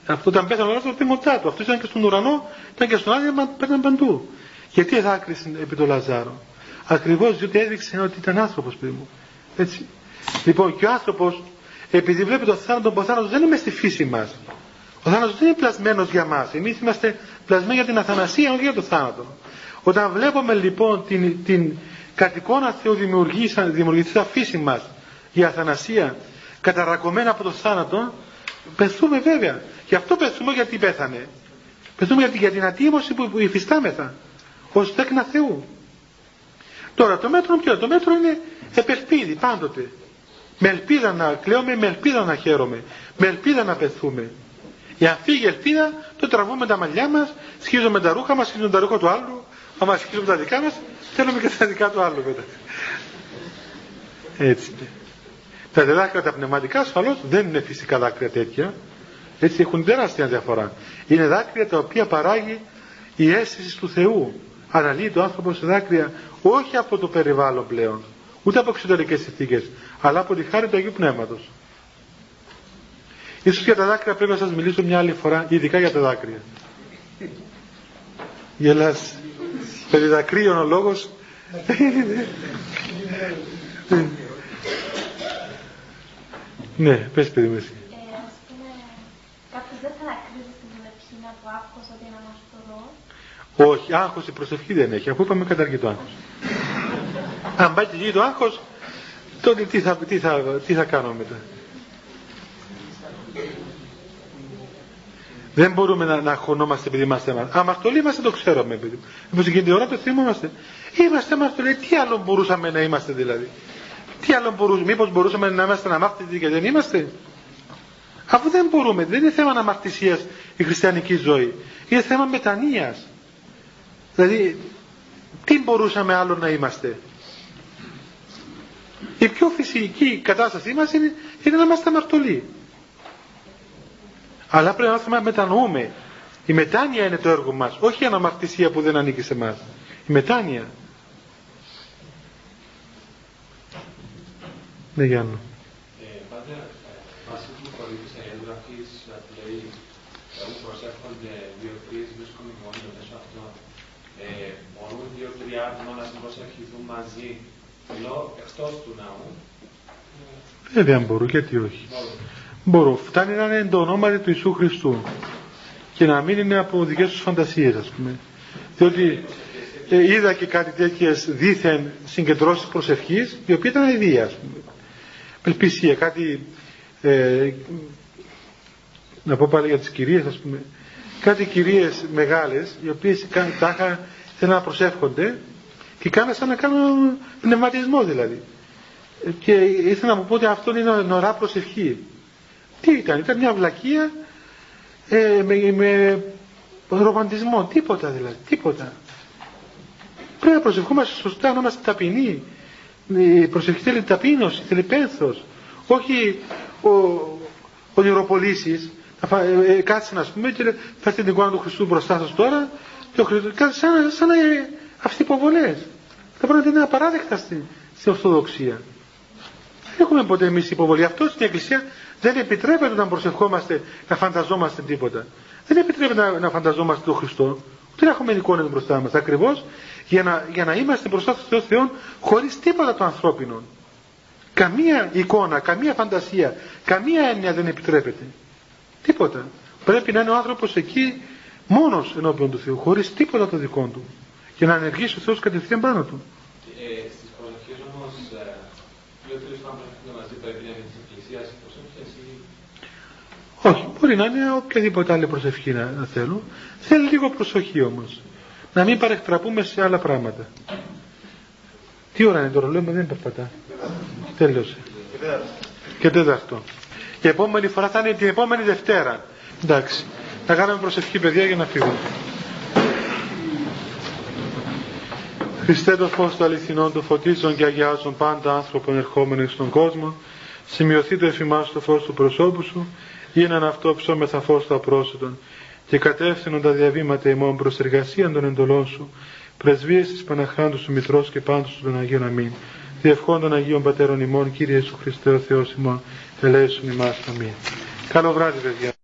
Αυτό ήταν πέθανε ο Λάζαρος ήταν κοντά του. Αυτός ήταν και στον ουρανό, ήταν και στον Άδεια, παίρναν παντού. Γιατί εδάκρυσε επί τον Λαζάρο; Ακριβώς διότι έδειξε ότι ήταν άνθρωπος παιδί μου. Έτσι. Λοιπόν και ο άνθρωπος επειδή βλέπει τον θάνατο, ο θάνατος δεν είναι στη φύση μας. Ο θάνατος δεν είναι πλασμένος για μας. Εμείς είμαστε πλασμένοι για την αθανασία, όχι για τον θάνατο. Όταν βλέπουμε λοιπόν την, την κατ' εικόνα Θεού δημιουργηθεί στα φύση μας η αθανασία καταρακωμένα από τον θάνατο, πεθούμε βέβαια. Γι' αυτό πεθούμε γιατί πέθανε. Πεθούμε για, για την ατίμωση που υφιστάμεθα ως τέκνα Θεού. Τώρα το μέτρο ποιο, το μέτρο είναι επελπίδι πάντοτε. Με ελπίδα να κλαίουμε, με ελπίδα να χαίρομαι, με ελπίδα να πεθούμε. Εάν φύγει η ελπίδα, το τραβούμε τα μαλλιά μας, σχίζουμε τα ρούχα μας, σχίζουμε τα ρούχα του άλλου, άμα σχίζουμε τα δικά μας, θέλουμε και τα δικά του άλλου μετά. Έτσι. Τα δάκρυα τα πνευματικά ασφαλώς δεν είναι φυσικά δάκρυα τέτοια. Έτσι έχουν τεράστια διαφορά. Είναι δάκρυα τα οποία παράγει η αίσθηση του Θεού αναλύει το άνθρωπος σε δάκρυα όχι από το περιβάλλον πλέον, ούτε από εξωτερικές συνθήκες, αλλά από τη χάρη του Αγίου Πνεύματος. Ίσως για τα δάκρυα πρέπει να σας μιλήσω μια άλλη φορά, ειδικά για τα δάκρυα. Γελάς. Περί δακρύων ο λόγος. Ναι, πες παιδί μου εσύ. Ε, ας πούμε, κάποιος δεν θα δακρύζει στην προσευχή από άγχος ότι είναι αναστορό. Όχι, άγχος η προσευχή δεν έχει, αφού είπαμε καταργεί το άγχος. Αν πάει και γίνει το άγχος, τότε τι θα, τι θα, τι θα κάνω μετά; Δεν μπορούμε να, να αγχωνόμαστε επειδή είμαστε αμαρτωλοί. Αμαρτωλοί είμαστε, το ξέρουμε. Παιδί. Μήπως εκείνη την ώρα το θυμόμαστε. Είμαστε αμαρτωλοί. Τι άλλο μπορούσαμε να είμαστε δηλαδή; Τι άλλο μπορούσαμε, μήπως μπορούσαμε να είμαστε αμάρτητοι και δεν είμαστε; Αφού δεν μπορούμε, δεν είναι θέμα αμαρτησίας η χριστιανική ζωή. Είναι θέμα μετανοίας. Δηλαδή, τι μπορούσαμε άλλο να είμαστε; Η πιο φυσική κατάστασή μας είναι, είναι να είμαστε αμαρτωλοί. Αλλά πρέπει να μετανοούμε. Η μετάνοια είναι το έργο μας, όχι η αναμαρτησία που δεν ανήκει σε μας. Η μετάνοια. Ναι, Γιάννου. Ε, Πάτε, βάσει του χωρίτης εγγραφής, λέει, όπου προσέχονται δύο-τρεις βρίσκονται μόνοι μέσω αυτών, ε, μπορούν δύο-τρία άτομα να προσευχηθούν μαζί, λέω, εκτός του ναού. Βέβαια μπορούν, γιατί όχι. Μπορώ. Φτάνει να είναι το όνομα του Ιησού Χριστού και να μην είναι από δικές τους φαντασίες ας πούμε. Διότι ε, είδα και κάτι τέτοιες δίθεν συγκεντρώσεις προσευχής η οποία ήταν αηδία ας πούμε. Πελπισία, κάτι ε, να πω πάλι για τις κυρίες ας πούμε κάτι κυρίες μεγάλες οι οποίες τάχα θέλουν να προσεύχονται και κάναν σαν να κάνουν πνευματισμό δηλαδή και ήθελα να μου πω ότι αυτό είναι νωρά προσευχή τι ήταν, ήταν μια βλακεία ε, με, με ρομαντισμό, τίποτα δηλαδή, τίποτα. Πρέπει να προσευχόμαστε σωστά, να είμαστε ταπεινοί. Η προσευχή θέλει ταπείνωση, θέλει πένθος. Όχι ο, ο νεροπολίσης, ε, ε, κάτσε να πούμε και θα την εικόνα του Χριστού μπροστά σας τώρα και ο Χριστός, σαν, σαν να είναι αυτοί υποβολές. Τα πράγματα είναι απαράδεκτα στην, στην Ορθοδοξία. Δεν έχουμε ποτέ εμείς υποβολή. Αυτός στην Εκκλησία δεν επιτρέπεται να προσευχόμαστε να φανταζόμαστε τίποτα. Δεν επιτρέπεται να, να φανταζόμαστε τον Χριστό. Ούτε να έχουμε εικόνες μπροστά μας. Ακριβώς για να, για να είμαστε μπροστά στο Θεό Θεό χωρίς τίποτα το ανθρώπινο. Καμία εικόνα, καμία φαντασία, καμία έννοια δεν επιτρέπεται. Τίποτα. Πρέπει να είναι ο άνθρωπος εκεί μόνος ενώπιον του Θεού, χωρίς τίποτα το δικό του. Και να ενεργήσει ο Θεός κατευθείαν πάνω του. Ε, Στις προσευχέ όμως, δύο-τρει άνθρωποι μαζί πρέπει να είναι όχι, μπορεί να είναι οποιαδήποτε άλλη προσευχή να, να θέλουν. Θέλει λίγο προσοχή όμως. Να μην παρεκτραπούμε σε άλλα πράγματα. Τι ώρα είναι το ρολόι μου, δεν περπατά. Τέλειωσε. Και τέταρτο. Και επόμενη φορά θα είναι την επόμενη Δευτέρα. Εντάξει. Θα κάνουμε προσευχή παιδιά για να φύγουμε. Χριστέ το φως του αληθινών του φωτίζουν και αγιάζουν πάντα άνθρωπον ερχόμενοι στον κόσμο. Σημειωθεί το εφημάς το φως του προσώπου σου γίναν αυτό ψώμεθα φως του απρόσιτον και κατεύθυνον τα διαβήματα ημών προς εργασία των εντολών σου, πρεσβείες της Παναχράντου σου Μητρός και πάντως του των Αγίων Αμήν. Διευχών των Αγίων Πατέρων ημών, Κύριε Ιησού Χριστέ ο Θεός ημών, ελέησον ημάς. Αμήν. Καλό βράδυ παιδιά.